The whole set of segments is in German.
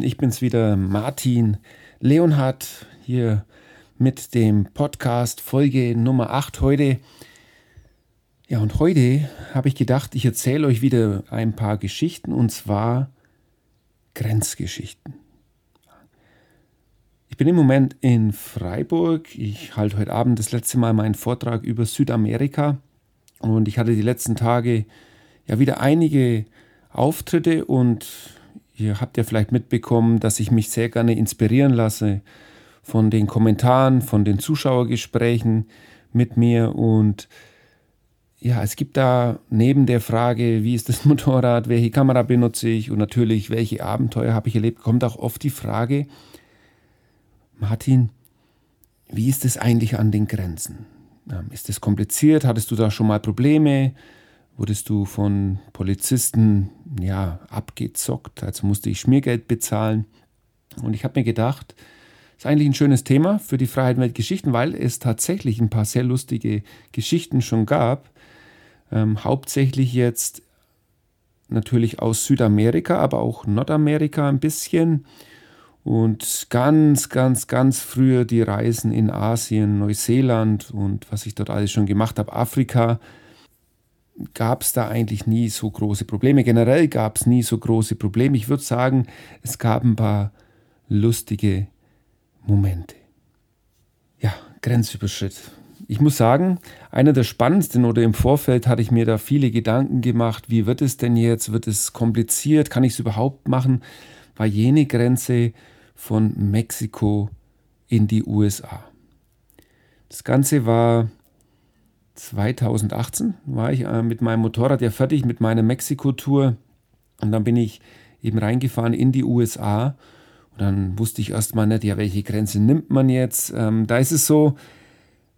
Ich bin's wieder, Martin Leonhardt, hier mit dem Podcast Folge Nummer 8 heute. Ja, und heute habe ich gedacht, ich erzähle euch wieder ein paar Geschichten und zwar Grenzgeschichten. Ich bin im Moment in Freiburg. Ich halte heute Abend das letzte Mal meinen Vortrag über Südamerika und ich hatte die letzten Tage ja wieder einige Auftritte und Ihr habt ja vielleicht mitbekommen, dass ich mich sehr gerne inspirieren lasse von den Kommentaren, von den Zuschauergesprächen mit mir und ja, es gibt da neben der Frage, wie ist das Motorrad, welche Kamera benutze ich und natürlich, welche Abenteuer habe ich erlebt, kommt auch oft die Frage, Martin, wie ist es eigentlich an den Grenzen? Ist es kompliziert? Hattest du da schon mal Probleme? wurdest du von Polizisten ja abgezockt, also musste ich Schmiergeld bezahlen. Und ich habe mir gedacht, ist eigentlich ein schönes Thema für die Freiheit Weltgeschichten, weil es tatsächlich ein paar sehr lustige Geschichten schon gab. Ähm, hauptsächlich jetzt natürlich aus Südamerika, aber auch Nordamerika ein bisschen. Und ganz, ganz, ganz früher die Reisen in Asien, Neuseeland und was ich dort alles schon gemacht habe, Afrika gab es da eigentlich nie so große Probleme. Generell gab es nie so große Probleme. Ich würde sagen, es gab ein paar lustige Momente. Ja, Grenzüberschritt. Ich muss sagen, einer der spannendsten oder im Vorfeld hatte ich mir da viele Gedanken gemacht, wie wird es denn jetzt? Wird es kompliziert? Kann ich es überhaupt machen? War jene Grenze von Mexiko in die USA. Das Ganze war 2018 war ich äh, mit meinem Motorrad ja fertig mit meiner Mexiko-Tour und dann bin ich eben reingefahren in die USA und dann wusste ich erstmal nicht, ja, welche Grenze nimmt man jetzt. Ähm, da ist es so,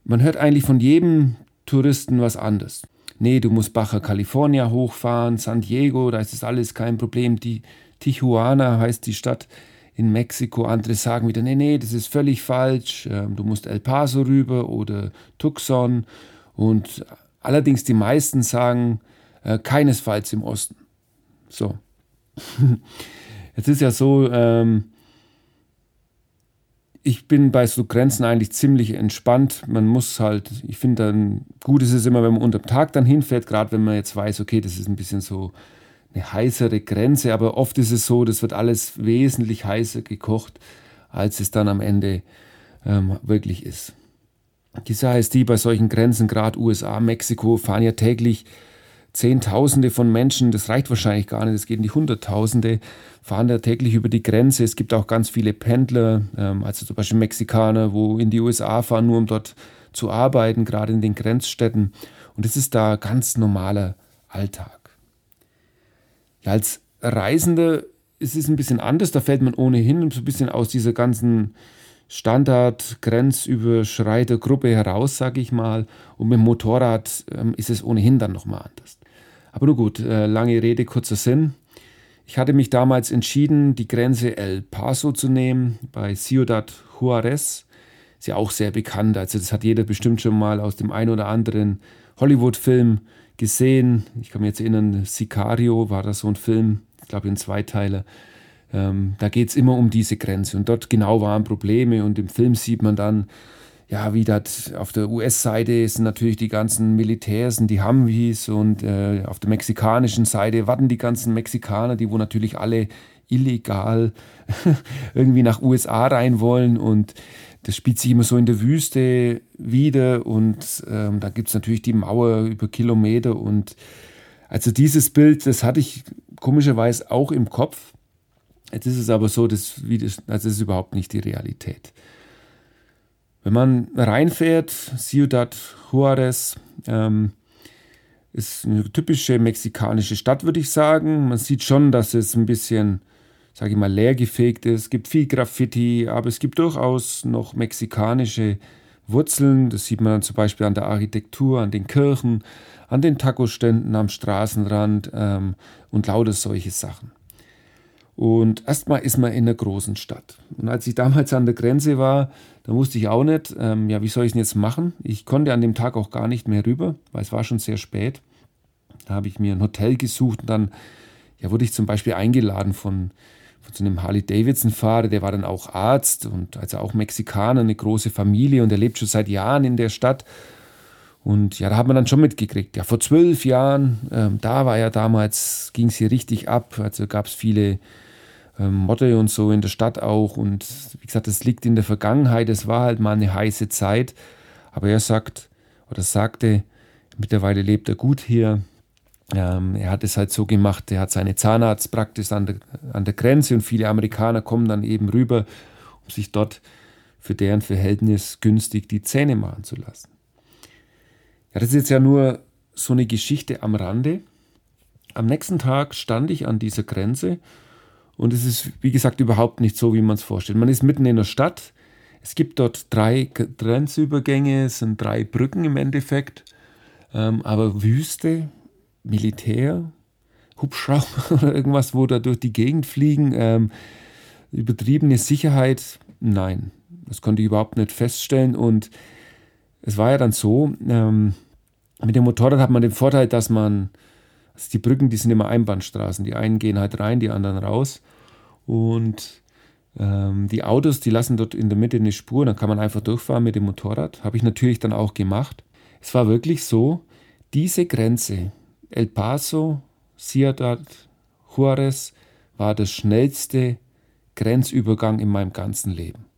man hört eigentlich von jedem Touristen was anderes. Nee, du musst Baja California hochfahren, San Diego, da ist es alles kein Problem. Die Tijuana heißt die Stadt in Mexiko. Andere sagen wieder, nee, nee, das ist völlig falsch. Ähm, du musst El Paso rüber oder Tucson und allerdings die meisten sagen äh, keinesfalls im Osten. So. Jetzt ist ja so, ähm, ich bin bei so Grenzen eigentlich ziemlich entspannt. Man muss halt, ich finde dann, gut ist es immer, wenn man unter dem Tag dann hinfährt, gerade wenn man jetzt weiß, okay, das ist ein bisschen so eine heißere Grenze, aber oft ist es so, das wird alles wesentlich heißer gekocht, als es dann am Ende ähm, wirklich ist. Die die, bei solchen Grenzen, gerade USA, Mexiko, fahren ja täglich Zehntausende von Menschen, das reicht wahrscheinlich gar nicht, es geht in die Hunderttausende, fahren da täglich über die Grenze. Es gibt auch ganz viele Pendler, ähm, also zum Beispiel Mexikaner, wo in die USA fahren, nur um dort zu arbeiten, gerade in den Grenzstädten. Und das ist da ganz normaler Alltag. Ja, als Reisender ist es ein bisschen anders, da fällt man ohnehin so ein bisschen aus dieser ganzen Standard-Grenzüberschreitergruppe heraus, sage ich mal. Und mit dem Motorrad ähm, ist es ohnehin dann nochmal anders. Aber nur gut, äh, lange Rede, kurzer Sinn. Ich hatte mich damals entschieden, die Grenze El Paso zu nehmen, bei Ciudad Juarez. Ist ja auch sehr bekannt. Also, das hat jeder bestimmt schon mal aus dem einen oder anderen Hollywood-Film gesehen. Ich kann mich jetzt erinnern, Sicario war das so ein Film, ich glaube in zwei Teile. Ähm, da geht es immer um diese Grenze. Und dort genau waren Probleme. Und im Film sieht man dann, ja, wie das auf der US-Seite sind natürlich die ganzen Militärs und die Humvees und äh, auf der mexikanischen Seite warten die ganzen Mexikaner, die wo natürlich alle illegal irgendwie nach USA rein wollen und das spielt sich immer so in der Wüste wieder und ähm, da gibt es natürlich die Mauer über Kilometer und also dieses Bild, das hatte ich komischerweise auch im Kopf Jetzt ist es aber so, dass, wie das, also das ist überhaupt nicht die Realität. Wenn man reinfährt, Ciudad Juarez ähm, ist eine typische mexikanische Stadt, würde ich sagen. Man sieht schon, dass es ein bisschen, sage ich mal, leergefegt ist. Es gibt viel Graffiti, aber es gibt durchaus noch mexikanische Wurzeln. Das sieht man dann zum Beispiel an der Architektur, an den Kirchen, an den Taco-Ständen am Straßenrand ähm, und lauter solche Sachen. Und erstmal ist man in einer großen Stadt. Und als ich damals an der Grenze war, da wusste ich auch nicht, ähm, ja, wie soll ich es jetzt machen? Ich konnte an dem Tag auch gar nicht mehr rüber, weil es war schon sehr spät. Da habe ich mir ein Hotel gesucht und dann ja, wurde ich zum Beispiel eingeladen von, von von so einem Harley-Davidson-Fahrer, der war dann auch Arzt und also auch Mexikaner, eine große Familie und er lebt schon seit Jahren in der Stadt. Und ja, da hat man dann schon mitgekriegt. Ja, vor zwölf Jahren, ähm, da war ja damals, ging es hier richtig ab. Also gab es viele ähm, Motte und so in der Stadt auch. Und wie gesagt, das liegt in der Vergangenheit. Es war halt mal eine heiße Zeit. Aber er sagt oder sagte, mittlerweile lebt er gut hier. Ähm, er hat es halt so gemacht, er hat seine Zahnarztpraxis an der, an der Grenze und viele Amerikaner kommen dann eben rüber, um sich dort für deren Verhältnis günstig die Zähne machen zu lassen. Ja, das ist jetzt ja nur so eine Geschichte am Rande. Am nächsten Tag stand ich an dieser Grenze und es ist, wie gesagt, überhaupt nicht so, wie man es vorstellt. Man ist mitten in der Stadt. Es gibt dort drei Grenzübergänge, es sind drei Brücken im Endeffekt, ähm, aber Wüste, Militär, Hubschrauber oder irgendwas, wo da durch die Gegend fliegen. Ähm, übertriebene Sicherheit, nein, das konnte ich überhaupt nicht feststellen. Und es war ja dann so, ähm, mit dem Motorrad hat man den Vorteil, dass man, also die Brücken, die sind immer Einbahnstraßen. Die einen gehen halt rein, die anderen raus. Und ähm, die Autos, die lassen dort in der Mitte eine Spur, dann kann man einfach durchfahren mit dem Motorrad. Habe ich natürlich dann auch gemacht. Es war wirklich so, diese Grenze, El Paso, Ciudad Juarez war der schnellste Grenzübergang in meinem ganzen Leben.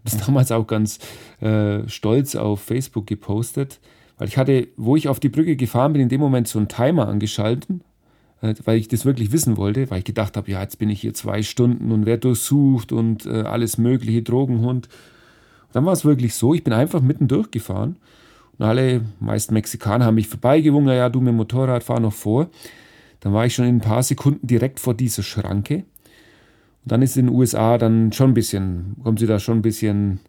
Habe das damals auch ganz äh, stolz auf Facebook gepostet, weil ich hatte, wo ich auf die Brücke gefahren bin, in dem Moment so einen Timer angeschalten, äh, weil ich das wirklich wissen wollte, weil ich gedacht habe, ja, jetzt bin ich hier zwei Stunden und werde durchsucht und äh, alles mögliche, Drogenhund. Und dann war es wirklich so, ich bin einfach mitten durchgefahren und alle, meist Mexikaner, haben mich vorbeigewunken, ja, du mit dem Motorrad, fahr noch vor. Dann war ich schon in ein paar Sekunden direkt vor dieser Schranke. Dann ist in den USA dann schon ein bisschen, kommen sie da schon ein bisschen,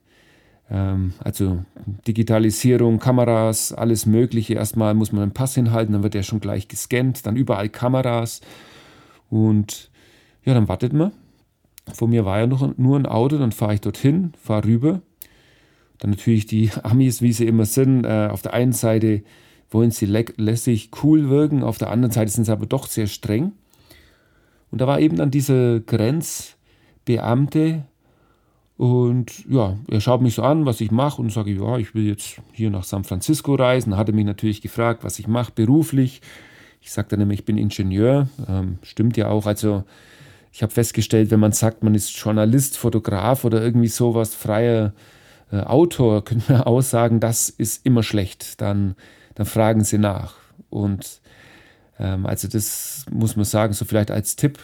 ähm, also Digitalisierung, Kameras, alles Mögliche. Erstmal muss man einen Pass hinhalten, dann wird der schon gleich gescannt, dann überall Kameras. Und ja, dann wartet man. Vor mir war ja noch nur ein Auto, dann fahre ich dorthin, fahre rüber dann natürlich die Amis, wie sie immer sind. Äh, auf der einen Seite wollen sie lässig cool wirken, auf der anderen Seite sind sie aber doch sehr streng. Und da war eben dann dieser Grenzbeamte und ja, er schaut mich so an, was ich mache und sage, ja, ich will jetzt hier nach San Francisco reisen. Hat er mich natürlich gefragt, was ich mache beruflich. Ich sagte nämlich, ich bin Ingenieur. Ähm, stimmt ja auch. Also ich habe festgestellt, wenn man sagt, man ist Journalist, Fotograf oder irgendwie sowas, freier äh, Autor könnte man aussagen, das ist immer schlecht, dann, dann fragen sie nach. Und also das muss man sagen, so vielleicht als Tipp,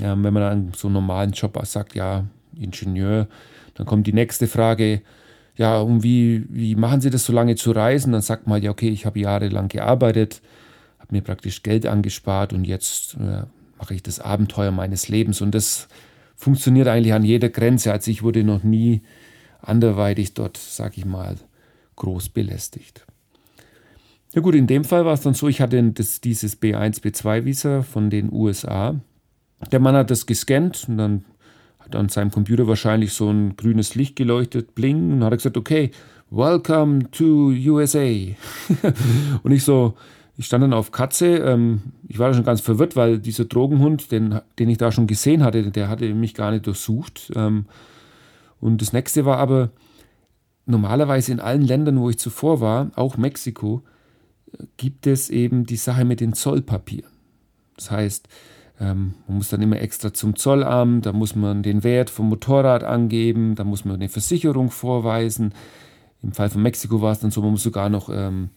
ähm, wenn man dann so einen normalen Job sagt, ja, Ingenieur, dann kommt die nächste Frage, ja, und wie, wie machen Sie das so lange zu reisen? Dann sagt man, ja, okay, ich habe jahrelang gearbeitet, habe mir praktisch Geld angespart und jetzt äh, mache ich das Abenteuer meines Lebens. Und das funktioniert eigentlich an jeder Grenze. Also ich wurde noch nie anderweitig dort, sag ich mal, groß belästigt. Ja gut, in dem Fall war es dann so, ich hatte das, dieses B1, B2-Visa von den USA. Der Mann hat das gescannt und dann hat an seinem Computer wahrscheinlich so ein grünes Licht geleuchtet, bling, und hat er gesagt, okay, welcome to USA. und ich so, ich stand dann auf Katze. Ähm, ich war schon ganz verwirrt, weil dieser Drogenhund, den, den ich da schon gesehen hatte, der hatte mich gar nicht durchsucht. Ähm, und das nächste war aber, normalerweise in allen Ländern, wo ich zuvor war, auch Mexiko, gibt es eben die Sache mit den Zollpapieren. Das heißt, ähm, man muss dann immer extra zum Zollamt, da muss man den Wert vom Motorrad angeben, da muss man eine Versicherung vorweisen. Im Fall von Mexiko war es dann so, man muss sogar noch ähm,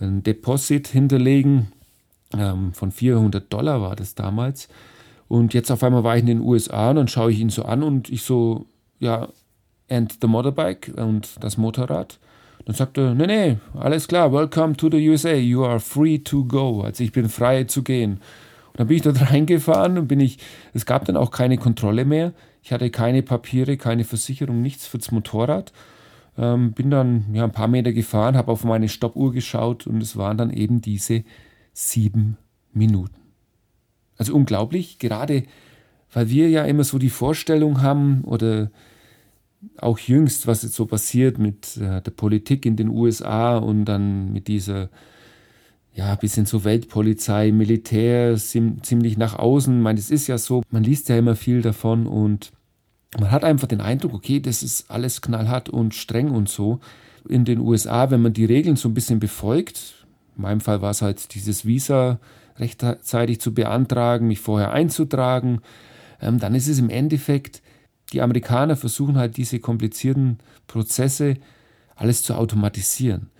ein Deposit hinterlegen. Ähm, von 400 Dollar war das damals. Und jetzt auf einmal war ich in den USA und dann schaue ich ihn so an und ich so, ja, and the motorbike und das Motorrad. Dann sagt er, nee, nee, alles klar, welcome to the USA, you are free to go. Also ich bin frei zu gehen. Und dann bin ich dort reingefahren und bin ich, es gab dann auch keine Kontrolle mehr. Ich hatte keine Papiere, keine Versicherung, nichts fürs Motorrad. Ähm, bin dann ja, ein paar Meter gefahren, habe auf meine Stoppuhr geschaut und es waren dann eben diese sieben Minuten. Also unglaublich, gerade weil wir ja immer so die Vorstellung haben oder auch jüngst, was jetzt so passiert mit äh, der Politik in den USA und dann mit dieser ja, bisschen so Weltpolizei, Militär, ziemlich nach außen. Ich meine, es ist ja so, man liest ja immer viel davon und man hat einfach den Eindruck, okay, das ist alles knallhart und streng und so. In den USA, wenn man die Regeln so ein bisschen befolgt, in meinem Fall war es halt dieses Visa rechtzeitig zu beantragen, mich vorher einzutragen, ähm, dann ist es im Endeffekt, die Amerikaner versuchen halt diese komplizierten Prozesse alles zu automatisieren.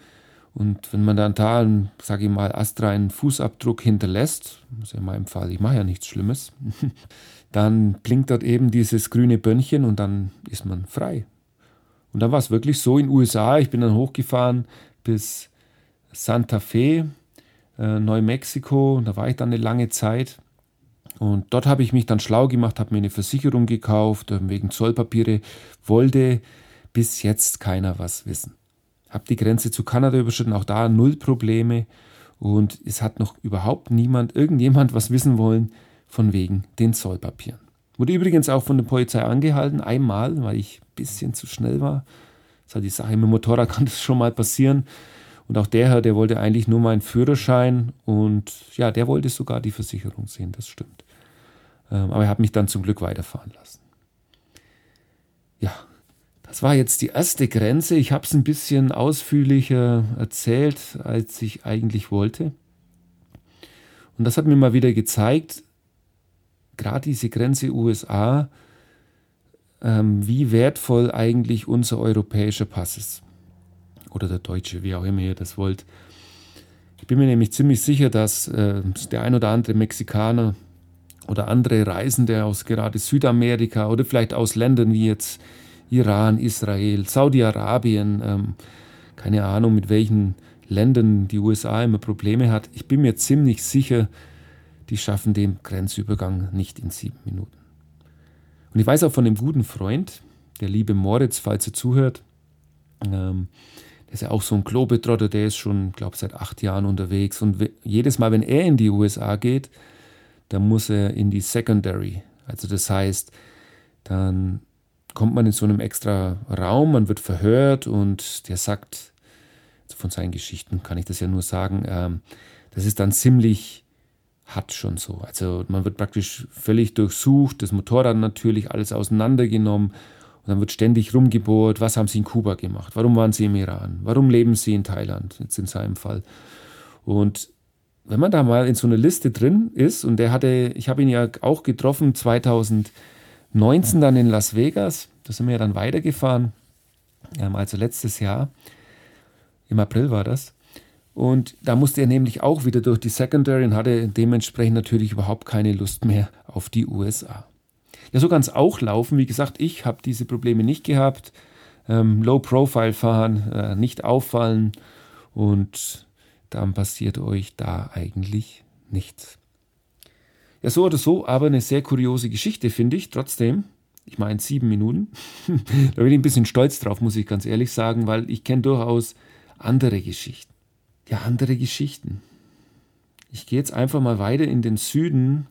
Und wenn man dann da, sage ich mal, Astra einen Fußabdruck hinterlässt, also in meinem Fall, ich mache ja nichts Schlimmes, dann blinkt dort eben dieses grüne Bönnchen und dann ist man frei. Und dann war es wirklich so in den USA, ich bin dann hochgefahren bis Santa Fe, äh, Neumexiko, da war ich dann eine lange Zeit. Und dort habe ich mich dann schlau gemacht, habe mir eine Versicherung gekauft, äh, wegen Zollpapiere, wollte bis jetzt keiner was wissen habe die Grenze zu Kanada überschritten, auch da null Probleme. Und es hat noch überhaupt niemand, irgendjemand was wissen wollen von wegen den Zollpapieren. Wurde übrigens auch von der Polizei angehalten, einmal, weil ich ein bisschen zu schnell war. Das halt die Sache, mit dem Motorrad kann das schon mal passieren. Und auch der Herr, der wollte eigentlich nur meinen Führerschein und ja, der wollte sogar die Versicherung sehen, das stimmt. Ähm, aber er hat mich dann zum Glück weiterfahren lassen. Ja, das war jetzt die erste Grenze. Ich habe es ein bisschen ausführlicher erzählt, als ich eigentlich wollte. Und das hat mir mal wieder gezeigt, gerade diese Grenze USA, ähm, wie wertvoll eigentlich unser europäischer Pass ist. Oder der deutsche, wie auch immer ihr das wollt. Ich bin mir nämlich ziemlich sicher, dass äh, der ein oder andere Mexikaner oder andere Reisende aus gerade Südamerika oder vielleicht aus Ländern wie jetzt Iran, Israel, Saudi-Arabien, ähm, keine Ahnung, mit welchen Ländern die USA immer Probleme hat. Ich bin mir ziemlich sicher, die schaffen den Grenzübergang nicht in sieben Minuten. Und ich weiß auch von einem guten Freund, der liebe Moritz, falls er zuhört, ähm, der ist ja auch so ein Globetrotter, der ist schon, glaube ich, seit acht Jahren unterwegs. Und jedes Mal, wenn er in die USA geht, dann muss er in die Secondary. Also das heißt, dann kommt man in so einem extra Raum, man wird verhört und der sagt, also von seinen Geschichten kann ich das ja nur sagen, ähm, das ist dann ziemlich hart schon so. Also man wird praktisch völlig durchsucht, das Motorrad natürlich alles auseinandergenommen und dann wird ständig rumgebohrt, was haben sie in Kuba gemacht, warum waren sie im Iran, warum leben sie in Thailand, jetzt in seinem Fall. Und wenn man da mal in so einer Liste drin ist, und der hatte, ich habe ihn ja auch getroffen 2000, 19 dann in Las Vegas. Da sind wir ja dann weitergefahren. Also letztes Jahr. Im April war das. Und da musste er nämlich auch wieder durch die Secondary und hatte dementsprechend natürlich überhaupt keine Lust mehr auf die USA. Ja, so kann es auch laufen. Wie gesagt, ich habe diese Probleme nicht gehabt. Ähm, Low-Profile fahren, äh, nicht auffallen und dann passiert euch da eigentlich nichts. Ja, so oder so, aber eine sehr kuriose Geschichte, finde ich, trotzdem. Ich meine, sieben Minuten. da bin ich ein bisschen stolz drauf, muss ich ganz ehrlich sagen, weil ich kenne durchaus andere Geschichten. Ja, andere Geschichten. Ich gehe jetzt einfach mal weiter in den Süden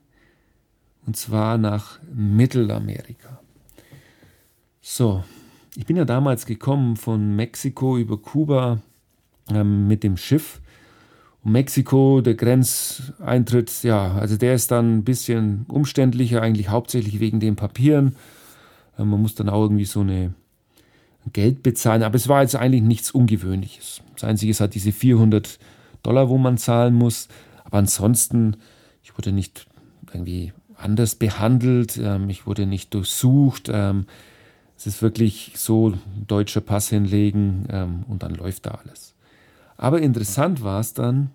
und zwar nach Mittelamerika. So, ich bin ja damals gekommen von Mexiko über Kuba ähm, mit dem Schiff Mexiko, der Grenzeintritt, ja, also der ist dann ein bisschen umständlicher, eigentlich hauptsächlich wegen den Papieren. Äh, man muss dann auch irgendwie so eine Geld bezahlen, aber es war jetzt eigentlich nichts Ungewöhnliches. Das Einzige ist halt diese 400 Dollar, wo man zahlen muss. Aber ansonsten, ich wurde nicht irgendwie anders behandelt, ähm, ich wurde nicht durchsucht. Ähm, es ist wirklich so, deutscher Pass hinlegen ähm, und dann läuft da alles. Aber interessant war es dann,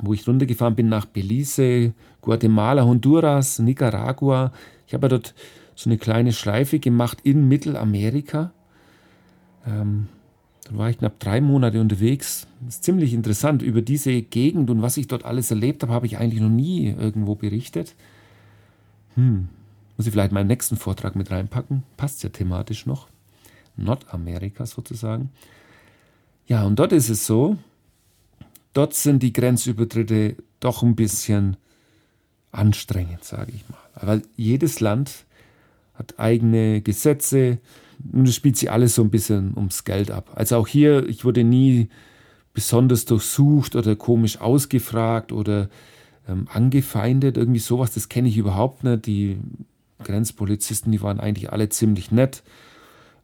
wo ich runtergefahren bin nach Belize, Guatemala, Honduras, Nicaragua. Ich habe dort so eine kleine Schleife gemacht in Mittelamerika. Ähm, dann war ich knapp drei Monate unterwegs. Das ist ziemlich interessant. Über diese Gegend und was ich dort alles erlebt habe, habe ich eigentlich noch nie irgendwo berichtet. Hm, muss ich vielleicht meinen nächsten Vortrag mit reinpacken. Passt ja thematisch noch. Nordamerika sozusagen. Ja, und dort ist es so, dort sind die Grenzübertritte doch ein bisschen anstrengend, sage ich mal. Weil jedes Land hat eigene Gesetze und es spielt sich alles so ein bisschen ums Geld ab. Also auch hier, ich wurde nie besonders durchsucht oder komisch ausgefragt oder ähm, angefeindet. Irgendwie sowas, das kenne ich überhaupt nicht. Die Grenzpolizisten, die waren eigentlich alle ziemlich nett.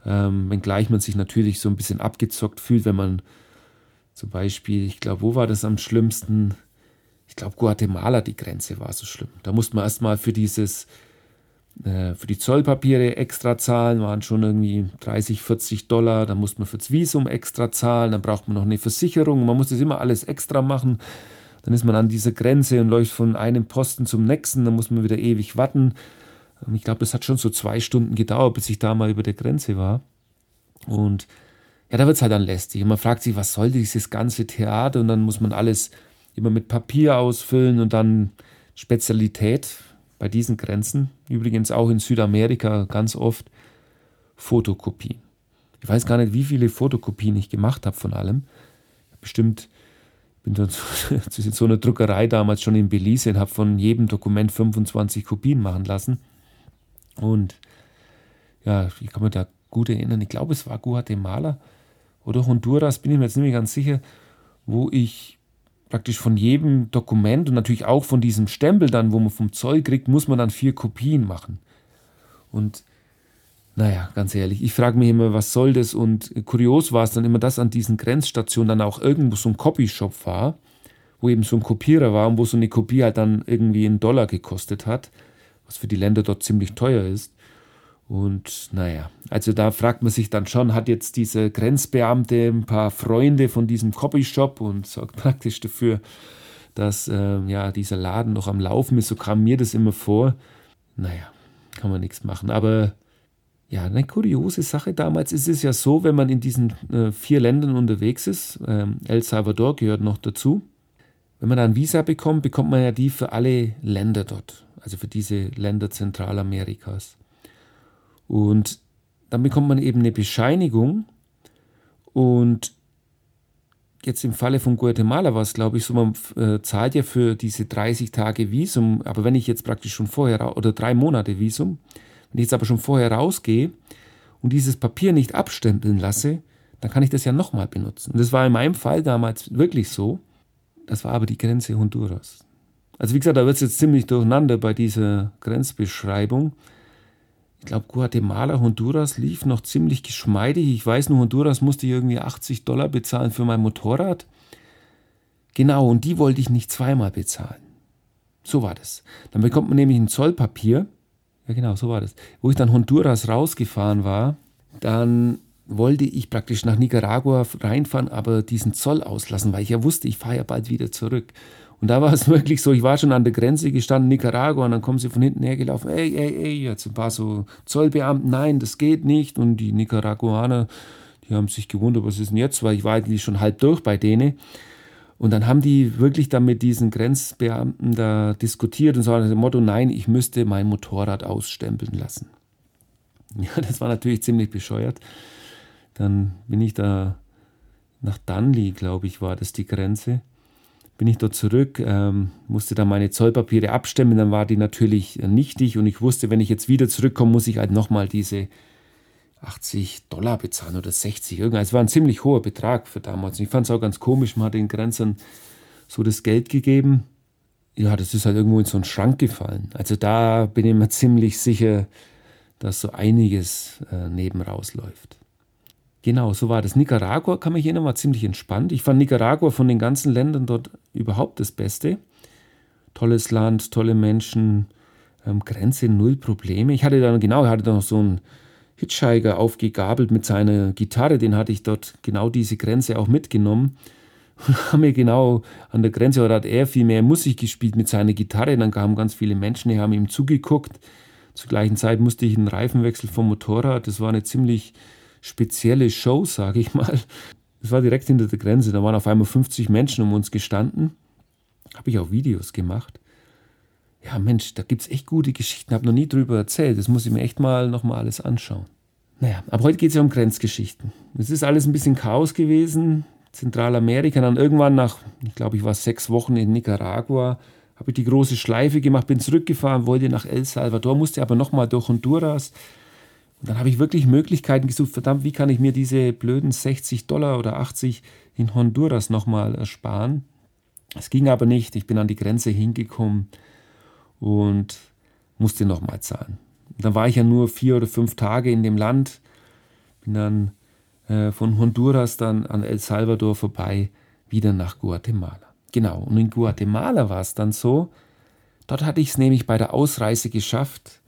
Ähm, wenngleich man sich natürlich so ein bisschen abgezockt fühlt, wenn man zum Beispiel, ich glaube, wo war das am schlimmsten? Ich glaube, Guatemala, die Grenze war so schlimm. Da musste man erstmal für dieses, äh, für die Zollpapiere extra zahlen, waren schon irgendwie 30, 40 Dollar. Dann musste man fürs Visum extra zahlen, dann braucht man noch eine Versicherung. Man muss das immer alles extra machen. Dann ist man an dieser Grenze und läuft von einem Posten zum nächsten. Dann muss man wieder ewig warten. Ich glaube, das hat schon so zwei Stunden gedauert, bis ich da mal über der Grenze war. Und ja, da wird es halt dann lästig. Und man fragt sich, was soll dieses ganze Theater? Und dann muss man alles immer mit Papier ausfüllen und dann Spezialität bei diesen Grenzen, übrigens auch in Südamerika ganz oft, Fotokopien. Ich weiß gar nicht, wie viele Fotokopien ich gemacht habe von allem. Bestimmt bin dort zu so einer Druckerei damals schon in Belize und habe von jedem Dokument 25 Kopien machen lassen. Und ja, ich kann mich da gut erinnern, ich glaube, es war Guatemala oder Honduras, bin ich mir jetzt nicht mehr ganz sicher, wo ich praktisch von jedem Dokument und natürlich auch von diesem Stempel dann, wo man vom Zoll kriegt, muss man dann vier Kopien machen. Und naja, ganz ehrlich, ich frage mich immer, was soll das? Und kurios war es dann immer, dass an diesen Grenzstationen dann auch irgendwo so ein Copyshop war, wo eben so ein Kopierer war und wo so eine Kopie halt dann irgendwie einen Dollar gekostet hat, was für die Länder dort ziemlich teuer ist. Und naja, also da fragt man sich dann schon, hat jetzt dieser Grenzbeamte ein paar Freunde von diesem Copyshop und sorgt praktisch dafür, dass äh, ja, dieser Laden noch am Laufen ist. So kam mir das immer vor. Naja, kann man nichts machen. Aber ja, eine kuriose Sache damals ist es ja so, wenn man in diesen äh, vier Ländern unterwegs ist, äh, El Salvador gehört noch dazu, wenn man dann Visa bekommt, bekommt man ja die für alle Länder dort, also für diese Länder Zentralamerikas. Und dann bekommt man eben eine Bescheinigung und jetzt im Falle von Guatemala war es, glaube ich, so, man äh, zahlt ja für diese 30 Tage Visum, aber wenn ich jetzt praktisch schon vorher, oder drei Monate Visum, wenn ich jetzt aber schon vorher rausgehe und dieses Papier nicht abstempeln lasse, dann kann ich das ja nochmal benutzen. Und das war in meinem Fall damals wirklich so. Das war aber die Grenze Honduras. Also wie gesagt, da wird es jetzt ziemlich durcheinander bei dieser Grenzbeschreibung. Ich glaube, Guatemala, Honduras lief noch ziemlich geschmeidig. Ich weiß nur, Honduras musste ich irgendwie 80 Dollar bezahlen für mein Motorrad. Genau, und die wollte ich nicht zweimal bezahlen. So war das. Dann bekommt man nämlich ein Zollpapier. Ja, genau, so war das. Wo ich dann Honduras rausgefahren war, dann wollte ich praktisch nach Nicaragua reinfahren, aber diesen Zoll auslassen, weil ich ja wusste, ich fahre ja bald wieder zurück. Und da war es wirklich so, ich war schon an der Grenze gestanden, Nicaragua, und dann kommen sie von hinten hergelaufen, ey, ey, ey, jetzt ein paar so Zollbeamten, nein, das geht nicht. Und die Nicaraguaner, die haben sich gewundert, was ist denn jetzt, weil ich war eigentlich schon halb durch bei denen. Und dann haben die wirklich dann mit diesen Grenzbeamten da diskutiert und so nach dem Motto, nein, ich müsste mein Motorrad ausstempeln lassen. Ja, das war natürlich ziemlich bescheuert. Dann bin ich da nach Dunley, glaube ich, war das die Grenze bin ich dort zurück, ähm, musste dann meine Zollpapiere abstimmen, dann war die natürlich nichtig und ich wusste, wenn ich jetzt wieder zurückkomme, muss ich halt nochmal diese 80 Dollar bezahlen oder 60 irgendwas. Es war ein ziemlich hoher Betrag für damals. Und ich fand es auch ganz komisch, man hat den Grenzern so das Geld gegeben. Ja, das ist halt irgendwo in so einen Schrank gefallen. Also da bin ich mir ziemlich sicher, dass so einiges äh, neben rausläuft. Genau, so war das. Nicaragua, kann mich erinnern, war ziemlich entspannt. Ich fand Nicaragua von den ganzen Ländern dort überhaupt das Beste. Tolles Land, tolle Menschen, ähm, Grenze, null Probleme. Ich hatte dann, genau, ich hatte da noch so einen Hitchhiker aufgegabelt mit seiner Gitarre, den hatte ich dort genau diese Grenze auch mitgenommen. Und haben mir genau an der Grenze, oder hat er viel mehr Musik gespielt mit seiner Gitarre. Dann kamen ganz viele Menschen, die haben ihm zugeguckt. Zur gleichen Zeit musste ich einen Reifenwechsel vom Motorrad. Das war eine ziemlich spezielle Show, sage ich mal. Es war direkt hinter der Grenze. Da waren auf einmal 50 Menschen um uns gestanden. Habe ich auch Videos gemacht. Ja, Mensch, da gibt es echt gute Geschichten. Habe noch nie drüber erzählt. Das muss ich mir echt mal nochmal alles anschauen. Naja, aber heute geht es ja um Grenzgeschichten. Es ist alles ein bisschen Chaos gewesen. Zentralamerika, dann irgendwann nach, ich glaube, ich war sechs Wochen in Nicaragua, habe ich die große Schleife gemacht, bin zurückgefahren, wollte nach El Salvador, musste aber nochmal durch Honduras Und dann habe ich wirklich Möglichkeiten gesucht, verdammt, wie kann ich mir diese blöden 60 Dollar oder 80 in Honduras nochmal ersparen. Es ging aber nicht, ich bin an die Grenze hingekommen und musste nochmal zahlen. Und dann war ich ja nur vier oder fünf Tage in dem Land, bin dann äh, von Honduras dann an El Salvador vorbei, wieder nach Guatemala. Genau, und in Guatemala war es dann so, dort hatte ich es nämlich bei der Ausreise geschafft,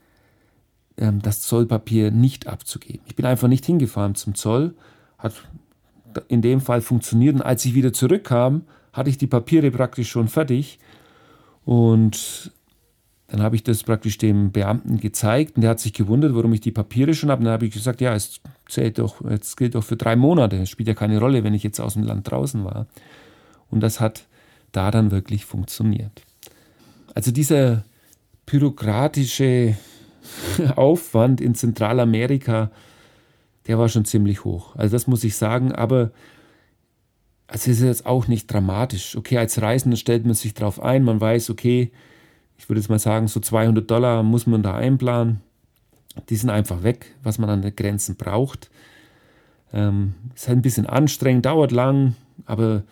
das Zollpapier nicht abzugeben. Ich bin einfach nicht hingefahren zum Zoll, hat in dem Fall funktioniert und als ich wieder zurückkam, hatte ich die Papiere praktisch schon fertig und dann habe ich das praktisch dem Beamten gezeigt und der hat sich gewundert, warum ich die Papiere schon habe. Und dann habe ich gesagt, ja, es zählt doch, es gilt doch für drei Monate. Es spielt ja keine Rolle, wenn ich jetzt aus dem Land draußen war. Und das hat da dann wirklich funktioniert. Also dieser bürokratische Aufwand in Zentralamerika, der war schon ziemlich hoch. Also das muss ich sagen, aber es ist jetzt auch nicht dramatisch. Okay, als Reisender stellt man sich darauf ein, man weiß, okay, ich würde jetzt mal sagen, so 200 Dollar muss man da einplanen. Die sind einfach weg, was man an den Grenzen braucht. Ähm, ist halt ein bisschen anstrengend, dauert lang, aber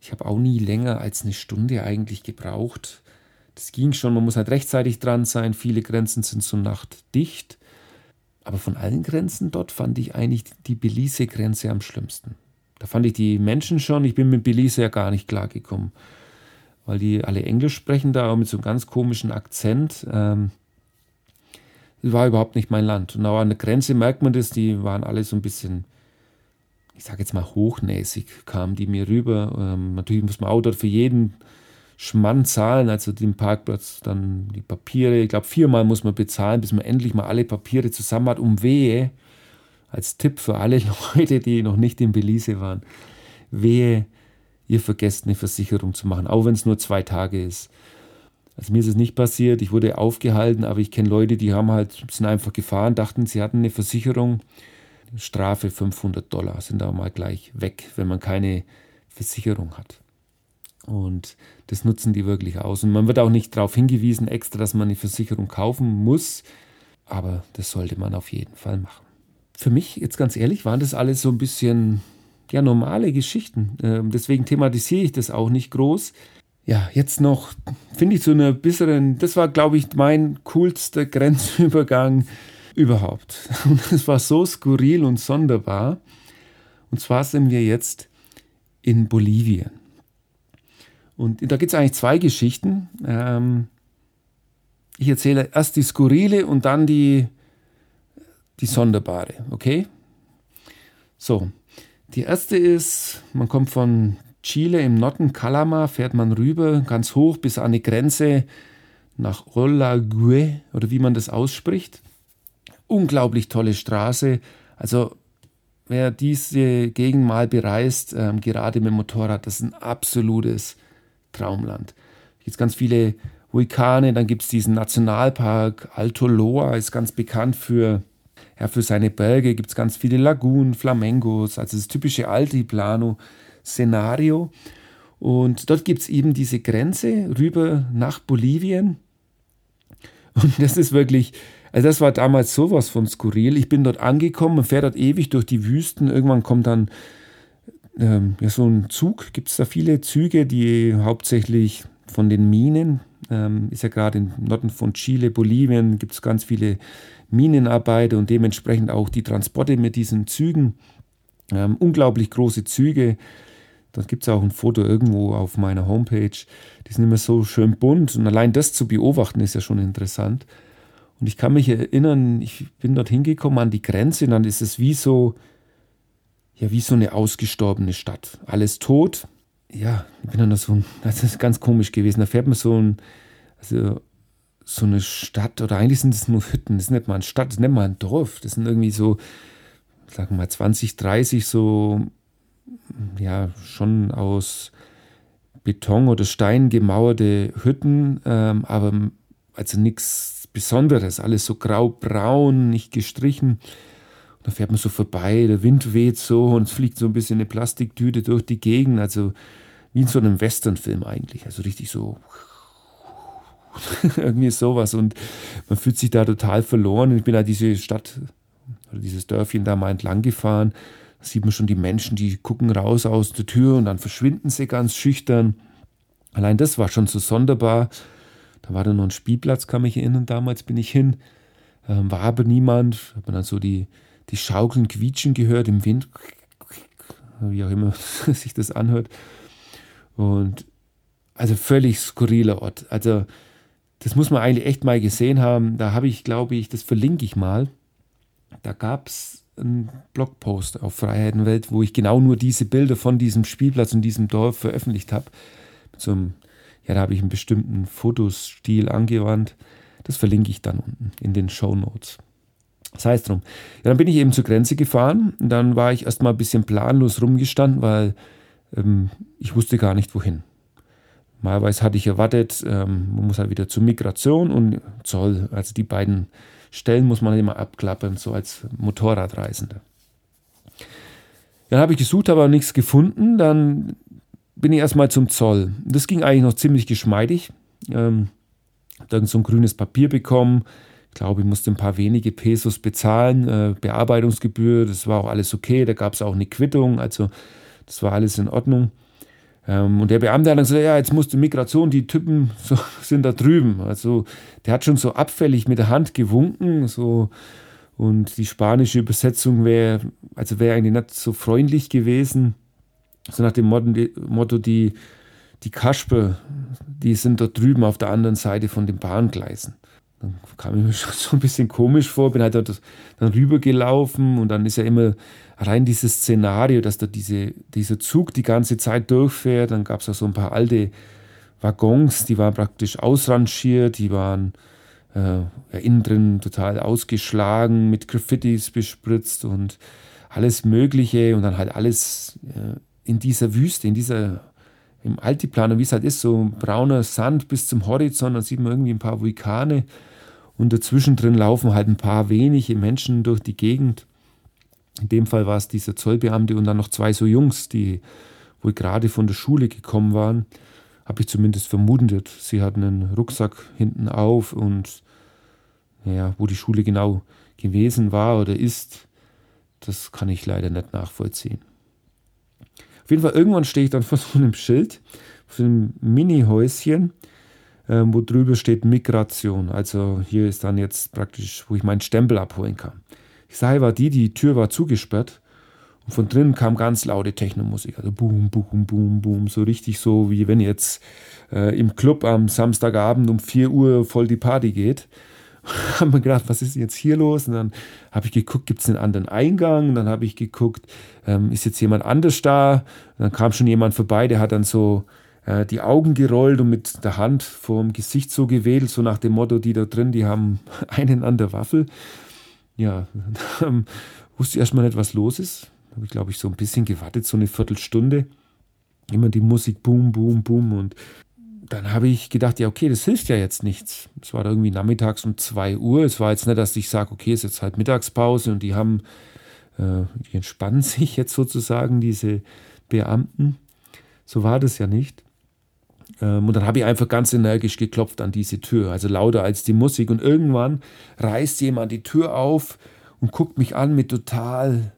ich habe auch nie länger als eine Stunde eigentlich gebraucht. Das ging schon, man muss halt rechtzeitig dran sein. Viele Grenzen sind zur Nacht dicht. Aber von allen Grenzen dort fand ich eigentlich die Belize-Grenze am schlimmsten. Da fand ich die Menschen schon, ich bin mit Belize ja gar nicht klargekommen weil die alle Englisch sprechen da, aber mit so einem ganz komischen Akzent. Ähm, das war überhaupt nicht mein Land. Und auch an der Grenze merkt man das, die waren alle so ein bisschen, ich sage jetzt mal hochnäsig, kamen die mir rüber. Ähm, natürlich muss man auch dort für jeden Schmann zahlen, also den Parkplatz, dann die Papiere. Ich glaube, viermal muss man bezahlen, bis man endlich mal alle Papiere zusammen hat, um wehe, als Tipp für alle Leute, die noch nicht in Belize waren, wehe, ihr vergesst eine Versicherung zu machen, auch wenn es nur zwei Tage ist. Also mir ist es nicht passiert, ich wurde aufgehalten, aber ich kenne Leute, die haben halt, sind einfach gefahren, dachten, sie hatten eine Versicherung, Strafe 500 Dollar, sind da mal gleich weg, wenn man keine Versicherung hat. Und das nutzen die wirklich aus. Und man wird auch nicht darauf hingewiesen, extra, dass man eine Versicherung kaufen muss, aber das sollte man auf jeden Fall machen. Für mich, jetzt ganz ehrlich, waren das alles so ein bisschen ja normale Geschichten. Ähm, deswegen thematisiere ich das auch nicht groß. Ja, jetzt noch, finde ich so eine besseren, das war, glaube ich, mein coolster Grenzübergang überhaupt. Und es war so skurril und sonderbar. Und zwar sind wir jetzt in Bolivien. Und da gibt es eigentlich zwei Geschichten. Ähm, ich erzähle erst die skurrile und dann die, die sonderbare, okay? So, die erste ist, man kommt von Chile im Norden, Calama, fährt man rüber, ganz hoch bis an die Grenze nach Olague oder wie man das ausspricht. Unglaublich tolle Straße. Also wer diese Gegend mal bereist, ähm, gerade mit dem Motorrad, das ist ein absolutes Traumland. Es gibt ganz viele Vulkane, dann gibt es diesen Nationalpark Alto Loa, ist ganz bekannt für ja, für seine Berge gibt es ganz viele Lagunen, Flamengos, also das typische Altiplano-Szenario. Und dort gibt es eben diese Grenze rüber nach Bolivien. Und das ist wirklich, also das war damals sowas von skurril. Ich bin dort angekommen und fährt dort ewig durch die Wüsten. Irgendwann kommt dann ähm, ja, so ein Zug. Gibt es da viele Züge, die hauptsächlich von den Minen, ähm, ist ja gerade im Norden von Chile, Bolivien, gibt es ganz viele Minenarbeiter und dementsprechend auch die Transporte mit diesen Zügen. Ähm, unglaublich große Züge. Da gibt es auch ein Foto irgendwo auf meiner Homepage. Die sind immer so schön bunt und allein das zu beobachten ist ja schon interessant. Und ich kann mich erinnern, ich bin dort hingekommen an die Grenze und dann ist es wie so, ja, wie so eine ausgestorbene Stadt. Alles tot. Ja, ich bin dann so, das ist ganz komisch gewesen. Da fährt man so ein, also so eine Stadt, oder eigentlich sind es nur Hütten, das ist nicht mal eine Stadt, das ist nicht mal ein Dorf, das sind irgendwie so, sagen wir mal 20, 30 so, ja, schon aus Beton oder Stein gemauerte Hütten, ähm, aber also nichts Besonderes, alles so grau-braun, nicht gestrichen. Da fährt man so vorbei, der Wind weht so und es fliegt so ein bisschen eine Plastiktüte durch die Gegend, also wie in so einem Westernfilm eigentlich, also richtig so Irgendwie sowas. Und man fühlt sich da total verloren. Und ich bin da diese Stadt dieses Dörfchen da mal entlang gefahren. Da sieht man schon die Menschen, die gucken raus aus der Tür und dann verschwinden sie ganz schüchtern. Allein das war schon so sonderbar. Da war dann noch ein Spielplatz, kann mich erinnern, damals bin ich hin. Ähm, war aber niemand. Hat man dann so die, die Schaukeln quietschen gehört im Wind. Wie auch immer sich das anhört. Und also völlig skurriler Ort. Also das muss man eigentlich echt mal gesehen haben. Da habe ich, glaube ich, das verlinke ich mal. Da gab es einen Blogpost auf Freiheitenwelt, wo ich genau nur diese Bilder von diesem Spielplatz und diesem Dorf veröffentlicht habe. einem, ja, da habe ich einen bestimmten Fotostil angewandt. Das verlinke ich dann unten in den Show Notes. Das heißt drum. Ja, dann bin ich eben zur Grenze gefahren dann war ich erstmal ein bisschen planlos rumgestanden, weil ähm, ich wusste gar nicht wohin. Normalerweise hatte ich erwartet, ähm, man muss halt wieder zur Migration und Zoll. Also die beiden Stellen muss man immer abklappern, so als Motorradreisender. Dann habe ich gesucht, aber nichts gefunden. Dann bin ich erstmal zum Zoll. Das ging eigentlich noch ziemlich geschmeidig. Ähm, dann so ein grünes Papier bekommen. Ich glaube, ich musste ein paar wenige Pesos bezahlen. Äh, Bearbeitungsgebühr, das war auch alles okay. Da gab es auch eine Quittung. Also das war alles in Ordnung. Ähm, und der Beamte hat dann gesagt, ja, jetzt musst du Migration, die Typen so, sind da drüben. Also der hat schon so abfällig mit der Hand gewunken, so und die spanische Übersetzung wäre, also wäre eigentlich nicht so freundlich gewesen. So nach dem Motto, die, die Kasper, die sind da drüben auf der anderen Seite von den Bahngleisen. Dann kam ich mir schon so ein bisschen komisch vor, bin halt dann rübergelaufen und dann ist ja immer rein dieses Szenario, dass da diese, dieser Zug die ganze Zeit durchfährt. Dann gab es auch so ein paar alte Waggons, die waren praktisch ausrangiert, die waren äh, ja, innen drin total ausgeschlagen, mit Graffitis bespritzt und alles Mögliche und dann halt alles äh, in dieser Wüste, in dieser im Altiplano, wie es halt ist, so brauner Sand bis zum Horizont, dann sieht man irgendwie ein paar Vulkane und dazwischen drin laufen halt ein paar wenige Menschen durch die Gegend. In dem Fall war es dieser Zollbeamte und dann noch zwei so Jungs, die wohl gerade von der Schule gekommen waren. Habe ich zumindest vermutet. Sie hatten einen Rucksack hinten auf und ja, wo die Schule genau gewesen war oder ist, das kann ich leider nicht nachvollziehen. Auf jeden Fall, irgendwann stehe ich dann vor so einem Schild, vor einem Mini-Häuschen, wo drüber steht Migration. Also hier ist dann jetzt praktisch, wo ich meinen Stempel abholen kann. Die Sache war die, die Tür war zugesperrt und von drinnen kam ganz laute Technomusik. Also boom, boom, boom, boom. So richtig so, wie wenn jetzt äh, im Club am Samstagabend um 4 Uhr voll die Party geht. haben wir gedacht, was ist jetzt hier los? Und dann habe ich geguckt, gibt es einen anderen Eingang? Und dann habe ich geguckt, ähm, ist jetzt jemand anders da? Und dann kam schon jemand vorbei, der hat dann so äh, die Augen gerollt und mit der Hand vorm Gesicht so gewedelt, so nach dem Motto, die da drin, die haben einen an der Waffel ja, dann wusste ich erstmal nicht, was los ist. Da habe ich, glaube ich, so ein bisschen gewartet, so eine Viertelstunde. Immer die Musik, boom, boom, boom. Und dann habe ich gedacht, ja, okay, das hilft ja jetzt nichts. Es war irgendwie nachmittags um 2 Uhr. Es war jetzt nicht, dass ich sage, okay, es ist jetzt halt Mittagspause und die haben, äh, die entspannen sich jetzt sozusagen, diese Beamten. So war das ja nicht. Ähm, und dann habe ich einfach ganz energisch geklopft an diese Tür, also lauter als die Musik. Und irgendwann reißt jemand die Tür auf und guckt mich an mit total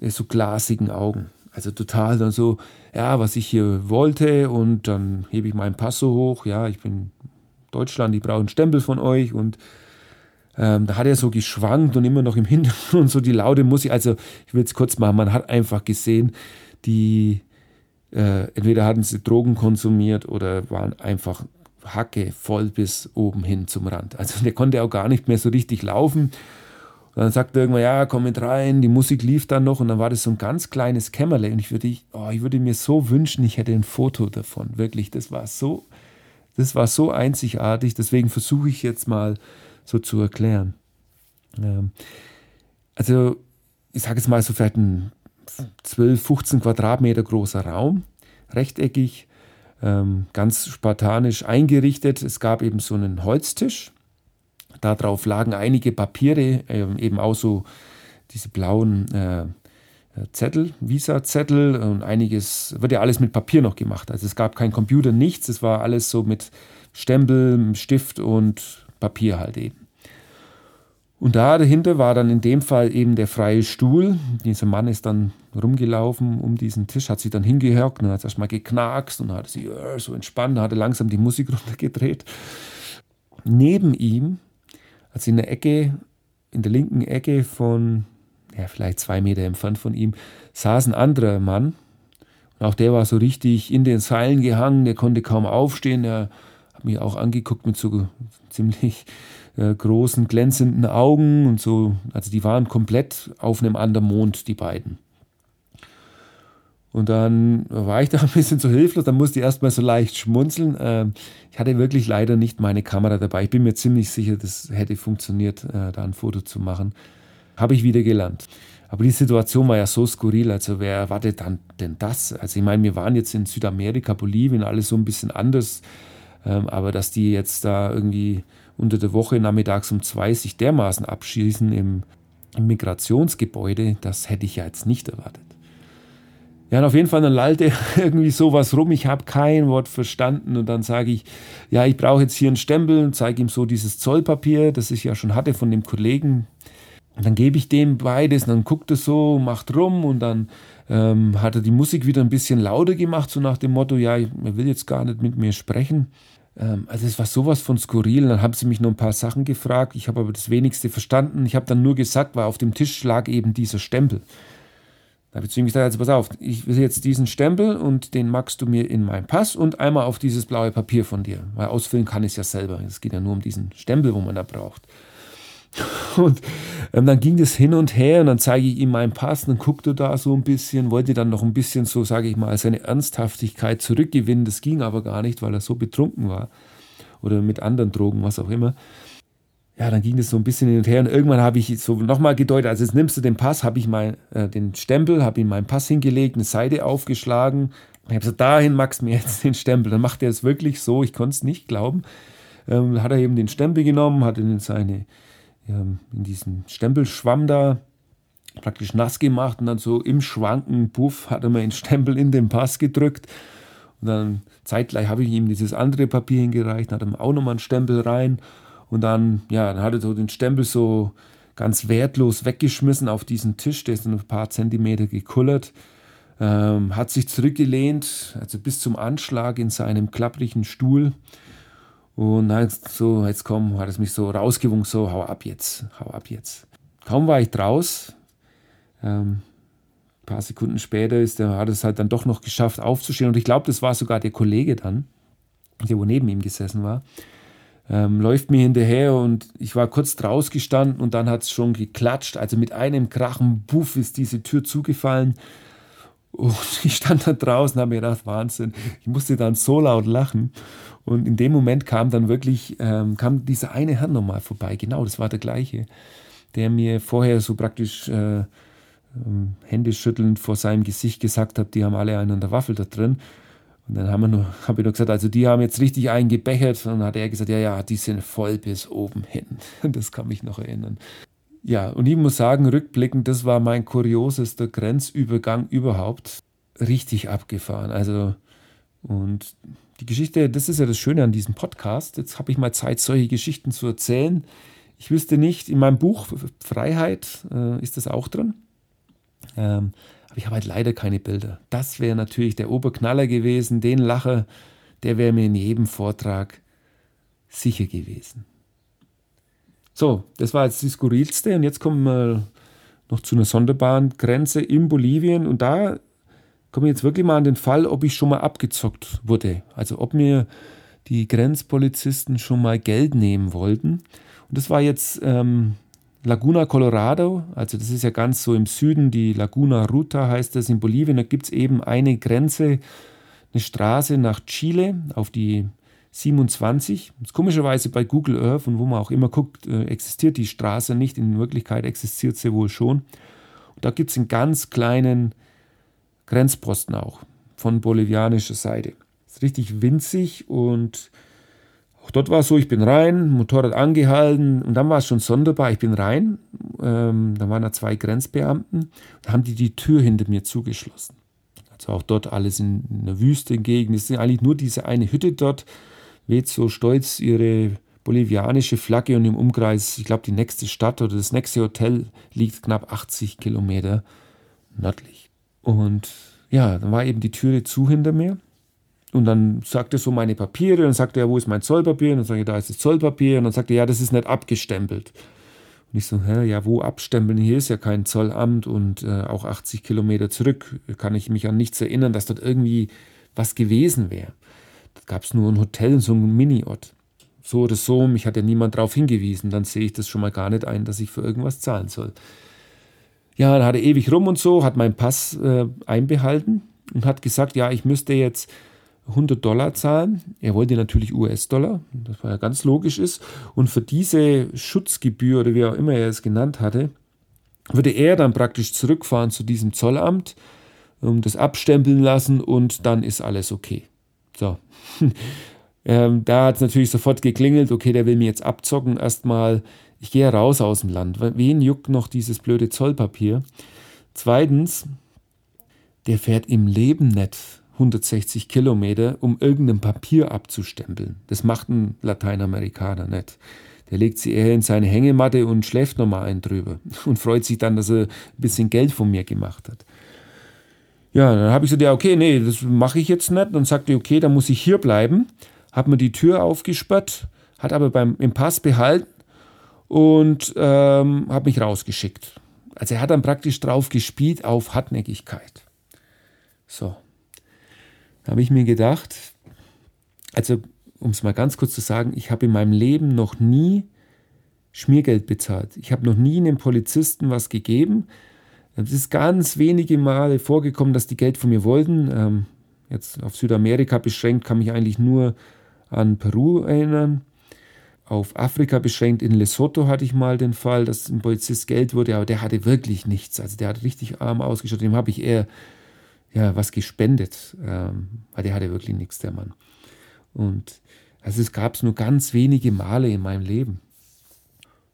äh, so glasigen Augen. Also total dann so, ja, was ich hier wollte. Und dann hebe ich meinen Pass so hoch. Ja, ich bin Deutschland, ich brauche einen Stempel von euch. Und ähm, da hat er so geschwankt und immer noch im Hintergrund so die laute Musik. Also ich will es kurz machen, man hat einfach gesehen, die äh, entweder hatten sie Drogen konsumiert oder waren einfach Hacke voll bis oben hin zum Rand. Also der konnte auch gar nicht mehr so richtig laufen. Und dann sagte er irgendwann, ja, komm mit rein, die Musik lief dann noch und dann war das so ein ganz kleines Kämmerle und ich würde, oh, ich würde mir so wünschen, ich hätte ein Foto davon. Wirklich, das war so, das war so einzigartig, deswegen versuche ich jetzt mal so zu erklären. Ähm, also, ich sage jetzt mal so vielleicht ein 12, 15 Quadratmeter großer Raum, rechteckig, ähm, ganz spartanisch eingerichtet. Es gab eben so einen Holztisch. Darauf lagen einige Papiere, ähm, eben auch so diese blauen äh, Zettel, Visa-Zettel und einiges, wird ja alles mit Papier noch gemacht. Also es gab kein Computer, nichts, es war alles so mit Stempel, Stift und Papier halt eben. Und da dahinter war dann in dem Fall eben der freie Stuhl. Dieser Mann ist dann rumgelaufen um diesen Tisch, hat sich dann hingehört und hat erstmal geknackst und hat sich äh, so entspannt, hat langsam die Musik runtergedreht. Neben ihm, also in der Ecke, in der linken Ecke von, ja, vielleicht zwei Meter entfernt von ihm, saß ein anderer Mann. Und auch der war so richtig in den Seilen gehangen, der konnte kaum aufstehen. Er hat mich auch angeguckt mit so ziemlich äh, großen, glänzenden Augen und so. Also die waren komplett auf einem anderen Mond, die beiden. Und dann war ich da ein bisschen so hilflos, dann musste ich erstmal so leicht schmunzeln. Ähm, ich hatte wirklich leider nicht meine Kamera dabei. Ich bin mir ziemlich sicher, das hätte funktioniert, äh, da ein Foto zu machen. Habe ich wieder gelernt. Aber die Situation war ja so skurril, also wer erwartet dann denn das? Also ich meine, wir waren jetzt in Südamerika, Bolivien, alles so ein bisschen anders. Ähm, aber dass die jetzt da irgendwie unter der Woche nachmittags um zwei sich dermaßen abschießen im, Migrationsgebäude, das hätte ich ja jetzt nicht erwartet. Ja, und auf jeden Fall, dann lallte irgendwie sowas rum. Ich habe kein Wort verstanden. Und dann sage ich, ja, ich brauche jetzt hier einen Stempel und zeige ihm so dieses Zollpapier, das ich ja schon hatte von dem Kollegen. Und dann gebe ich dem beides und dann guckt er so, macht rum und dann ähm, hat er die Musik wieder ein bisschen lauter gemacht, so nach dem Motto, ja, er will jetzt gar nicht mit mir sprechen. Ähm, also es war sowas von skurril. Dann haben sie mich noch ein paar Sachen gefragt. Ich habe aber das wenigste verstanden. Ich habe dann nur gesagt, weil auf dem Tisch lag eben dieser Stempel. Da habe ich zu ihm gesagt, also pass auf, ich will jetzt diesen Stempel und den magst du mir in meinen Pass und einmal auf dieses blaue Papier von dir. Weil ausfüllen kann ich es ja selber. Es geht ja nur um diesen Stempel, wo man da braucht. Und ähm, dann ging das hin und her und dann zeige ich ihm meinen Pass, dann guckt er da so ein bisschen, wollte dann noch ein bisschen so, sage ich mal, seine Ernsthaftigkeit zurückgewinnen. Das ging aber gar nicht, weil er so betrunken war oder mit anderen Drogen, was auch immer. Ja, dann ging das so ein bisschen hin und her und irgendwann habe ich so nochmal gedeutet, also jetzt nimmst du den Pass, habe ich mein, äh, den Stempel, habe ihm meinen Pass hingelegt, eine Seite aufgeschlagen. Ich habe gesagt, dahin du mir jetzt den Stempel. Dann macht er es wirklich so, ich konnte es nicht glauben. Ähm, hat er eben den Stempel genommen, hat ihn in seine in diesen Stempelschwamm da praktisch nass gemacht und dann so im Schwanken, puff, hat er mir den Stempel in den Pass gedrückt. Und dann zeitgleich habe ich ihm dieses andere Papier hingereicht, hat ihm auch nochmal einen Stempel rein. Und dann, ja, dann hat er so den Stempel so ganz wertlos weggeschmissen auf diesen Tisch, der ist ein paar Zentimeter gekullert, ähm, hat sich zurückgelehnt, also bis zum Anschlag in seinem klapprigen Stuhl und dann so, jetzt komm, hat es mich so rausgewungen, so, hau ab jetzt, hau ab jetzt. Kaum war ich draus, ähm, ein paar Sekunden später ist der, hat es halt dann doch noch geschafft aufzustehen. Und ich glaube, das war sogar der Kollege dann, der wo neben ihm gesessen war. Ähm, läuft mir hinterher und ich war kurz draus gestanden und dann hat es schon geklatscht. Also mit einem Krachen, buff, ist diese Tür zugefallen. Und ich stand da draußen, habe mir gedacht, Wahnsinn, ich musste dann so laut lachen. Und in dem Moment kam dann wirklich, ähm, kam dieser eine Herr nochmal vorbei, genau, das war der gleiche, der mir vorher so praktisch äh, ähm, Hände schüttelnd vor seinem Gesicht gesagt hat, die haben alle einen an der Waffel da drin. Und dann haben wir nur, habe ich nur gesagt, also die haben jetzt richtig einen gebechert. Und dann hat er gesagt, ja, ja, die sind voll bis oben hin. Das kann mich noch erinnern. Ja, und ich muss sagen, rückblickend, das war mein kuriosester Grenzübergang überhaupt. Richtig abgefahren. Also, und die Geschichte, das ist ja das Schöne an diesem Podcast. Jetzt habe ich mal Zeit, solche Geschichten zu erzählen. Ich wüsste nicht, in meinem Buch Freiheit äh, ist das auch drin. Ähm, aber ich habe halt leider keine Bilder. Das wäre natürlich der Oberknaller gewesen. Den Lacher, der wäre mir in jedem Vortrag sicher gewesen. So, das war jetzt die skurrilste. Und jetzt kommen wir noch zu einer sonderbaren Grenze in Bolivien. Und da komme ich jetzt wirklich mal an den Fall, ob ich schon mal abgezockt wurde. Also ob mir die Grenzpolizisten schon mal Geld nehmen wollten. Und das war jetzt ähm, Laguna Colorado, also das ist ja ganz so im Süden, die Laguna Ruta heißt das in Bolivien. Da gibt es eben eine Grenze, eine Straße nach Chile auf die 27. Das komischerweise bei Google Earth und wo man auch immer guckt, äh, existiert die Straße nicht. In Wirklichkeit existiert sie wohl schon. Und da gibt es einen ganz kleinen Grenzposten auch von bolivianischer Seite. Ist richtig winzig und auch dort war es so, ich bin rein, Motorrad angehalten und dann war es schon sonderbar. Ich bin rein, ähm, da waren da zwei Grenzbeamten, da haben die die Tür hinter mir zugeschlossen. Also auch dort alles in, in der Wüste Gegend. Es ist eigentlich nur diese eine Hütte dort, weht so stolz ihre bolivianische Flagge und im Umkreis, ich glaube, die nächste Stadt oder das nächste Hotel liegt knapp 80 Kilometer nördlich. Und ja, dann war eben die Türe zu hinter mir. Und dann sagte so meine Papiere, dann sagte er, wo ist mein Zollpapier? Und dann sage ich, da ist das Zollpapier. Und dann sagte er, ja, das ist nicht abgestempelt. Und ich so, hä, ja, wo abstempeln? Hier ist ja kein Zollamt und äh, auch 80 Kilometer zurück kann ich mich an nichts erinnern, dass dort irgendwie was gewesen wäre. Da gab es nur ein Hotel, so ein Mini-Ort. So oder so, mich hat ja niemand darauf hingewiesen. Dann sehe ich das schon mal gar nicht ein, dass ich für irgendwas zahlen soll. Ja, dann hat er ewig rum und so, hat meinen Pass äh, einbehalten und hat gesagt, ja, ich müsste jetzt 100 Dollar zahlen. Er wollte natürlich US-Dollar, das war ja ganz logisch ist. Und für diese Schutzgebühr oder wie auch immer er es genannt hatte, würde er dann praktisch zurückfahren zu diesem Zollamt, um das abstempeln lassen und dann ist alles okay. So. ähm, da hat es natürlich sofort geklingelt, okay, der will mir jetzt abzocken. Erstmal, ich gehe raus aus dem Land. Wen juckt noch dieses blöde Zollpapier? Zweitens, der fährt im Leben nicht 160 Kilometer, um irgendein Papier abzustempeln. Das macht ein Lateinamerikaner nicht. Der legt sie eher in seine Hängematte und schläft nochmal einen drüber und freut sich dann, dass er ein bisschen Geld von mir gemacht hat. Ja, dann habe ich gesagt, ja, okay, nee, das mache ich jetzt nicht. Dann sagte ich, okay, dann muss ich hier bleiben. Hat mir die Tür aufgesperrt, hat aber beim, im Pass behalten und ähm, hat mich rausgeschickt. Also er hat dann praktisch drauf gespielt auf Hartnäckigkeit. So, habe ich mir gedacht, also um es mal ganz kurz zu sagen, ich habe in meinem Leben noch nie Schmiergeld bezahlt. Ich habe noch nie einem Polizisten was gegeben. Es ist ganz wenige Male vorgekommen, dass die Geld von mir wollten. Ähm, jetzt auf Südamerika beschränkt kann mich eigentlich nur an Peru erinnern. Auf Afrika beschränkt, in Lesotho hatte ich mal den Fall, dass ein Polizist Geld wurde, aber der hatte wirklich nichts. Also der hat richtig arm ausgeschaut. Dem habe ich eher ja, was gespendet, ähm, weil der hatte wirklich nichts, der Mann. Und also es gab es nur ganz wenige Male in meinem Leben.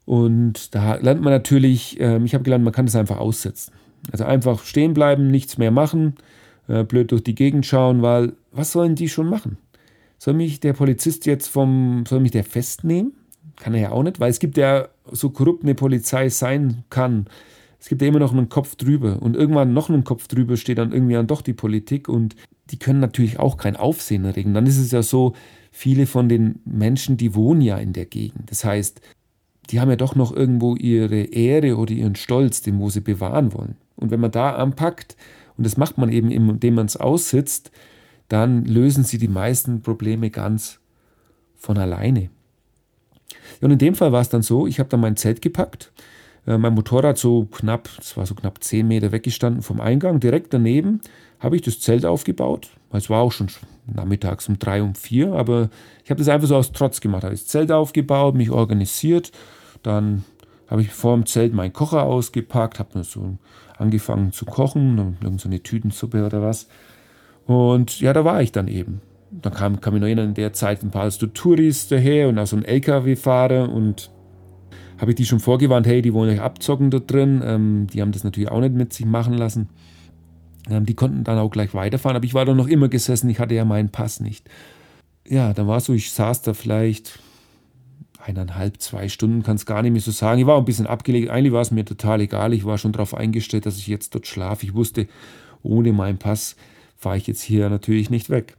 Und da lernt man natürlich, äh, ich habe gelernt, man kann das einfach aussetzen. Also einfach stehen bleiben, nichts mehr machen, äh, blöd durch die Gegend schauen, weil was sollen die schon machen? Soll mich der Polizist jetzt vom, soll mich der festnehmen? Kann er ja auch nicht, weil es gibt ja so korrupt eine Polizei sein kann, es gibt ja immer noch einen Kopf drüber und irgendwann noch einen Kopf drüber steht dann irgendwie dann doch die Politik und die können natürlich auch kein Aufsehen erregen. Dann ist es ja so, viele von den Menschen, die wohnen ja in der Gegend. Das heißt, die haben ja doch noch irgendwo ihre Ehre oder ihren Stolz, den wo sie bewahren wollen. Und wenn man da anpackt, und das macht man eben, indem man es aussitzt, dann lösen sie die meisten Probleme ganz von alleine. und in dem Fall war es dann so, ich habe dann mein Zelt gepackt äh, mein Motorrad so knapp, das war so knapp 10 Meter weggestanden vom Eingang. Direkt daneben habe ich das Zelt aufgebaut. Es war auch schon nachmittags um drei, um vier, aber ich habe das einfach so aus Trotz gemacht. Habe das Zelt aufgebaut, mich organisiert. Dann habe ich vor dem Zelt meinen Kocher ausgepackt, habe so angefangen zu kochen, irgend so Tütensuppe oder was. Und ja, da war ich dann eben. Dann kam, kam ich noch in der Zeit ein paar Touris daher und auch so ein LKW-Fahrer und habe ich die schon vorgewarnt, hey, die wollen euch abzocken da drin. Ähm, die haben das natürlich auch nicht mit sich machen lassen. Ähm, die konnten dann auch gleich weiterfahren, aber ich war da noch immer gesessen, ich hatte ja meinen Pass nicht. Ja, dann war es so, ich saß da vielleicht eineinhalb, zwei Stunden, kann es gar nicht mehr so sagen. Ich war ein bisschen abgelegt. Eigentlich war es mir total egal. Ich war schon darauf eingestellt, dass ich jetzt dort schlafe. Ich wusste, ohne meinen Pass fahre ich jetzt hier natürlich nicht weg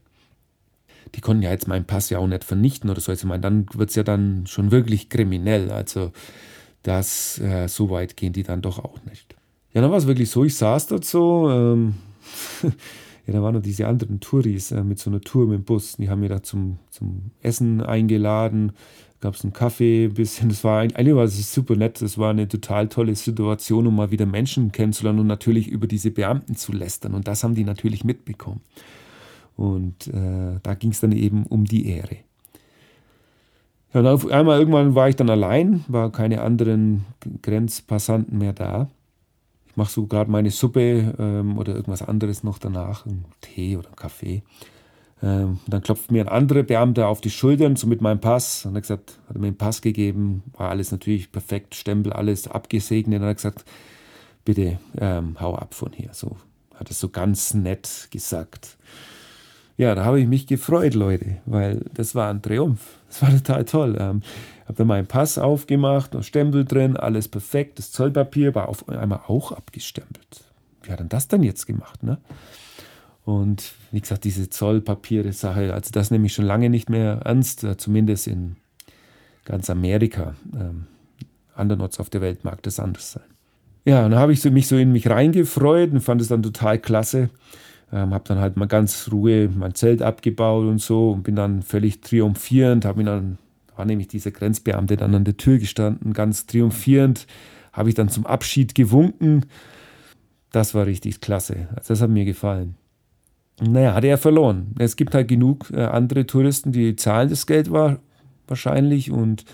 die konnten ja jetzt meinen Pass ja auch nicht vernichten oder so. Also, ich meine, dann wird es ja dann schon wirklich kriminell. Also, das, äh, so weit gehen die dann doch auch nicht. Ja, dann war es wirklich so, ich saß dort so, ähm, ja, da waren noch diese anderen Touris äh, mit so einer Tour mit dem Bus. Die haben mir da zum, zum Essen eingeladen, gab es einen Kaffee, ein bisschen. Das war eigentlich war es super nett. Das war eine total tolle Situation, um mal wieder Menschen kennenzulernen und natürlich über diese Beamten zu lästern. Und das haben die natürlich mitbekommen. Und äh, da ging es dann eben um die Ehre. Ja, auf einmal irgendwann war ich dann allein, war keine anderen Grenzpassanten mehr da. Ich mache so gerade meine Suppe ähm, oder irgendwas anderes noch danach, einen Tee oder einen Kaffee. Ähm, dann klopft mir ein anderer Beamter auf die Schultern, so mit meinem Pass. Und er hat gesagt, hat mir den Pass gegeben, war alles natürlich perfekt, Stempel, alles abgesegnet. Und er hat gesagt, bitte ähm, hau ab von hier. So hat es so ganz nett gesagt. Ja, da habe ich mich gefreut, Leute, weil das war ein Triumph. Das war total toll. Ähm, habe dann meinen Pass aufgemacht, noch Stempel drin, alles perfekt. Das Zollpapier war auf einmal auch abgestempelt. Wie hat denn das dann jetzt gemacht? Ne? Und wie gesagt, diese Zollpapiere-Sache, also das nehme ich schon lange nicht mehr ernst, äh, zumindest in ganz Amerika. Ähm, andernorts auf der Welt mag das anders sein. Ja, und dann habe ich mich so in mich reingefreut und fand es dann total klasse. Ähm, habe dann halt mal ganz Ruhe mein Zelt abgebaut und so und bin dann völlig triumphierend, habe dann, war nämlich dieser Grenzbeamte dann an der Tür gestanden, ganz triumphierend, habe ich dann zum Abschied gewunken. Das war richtig klasse. Also das hat mir gefallen. Naja, hat er verloren. Es gibt halt genug äh, andere Touristen, die zahlen das Geld war, wahrscheinlich und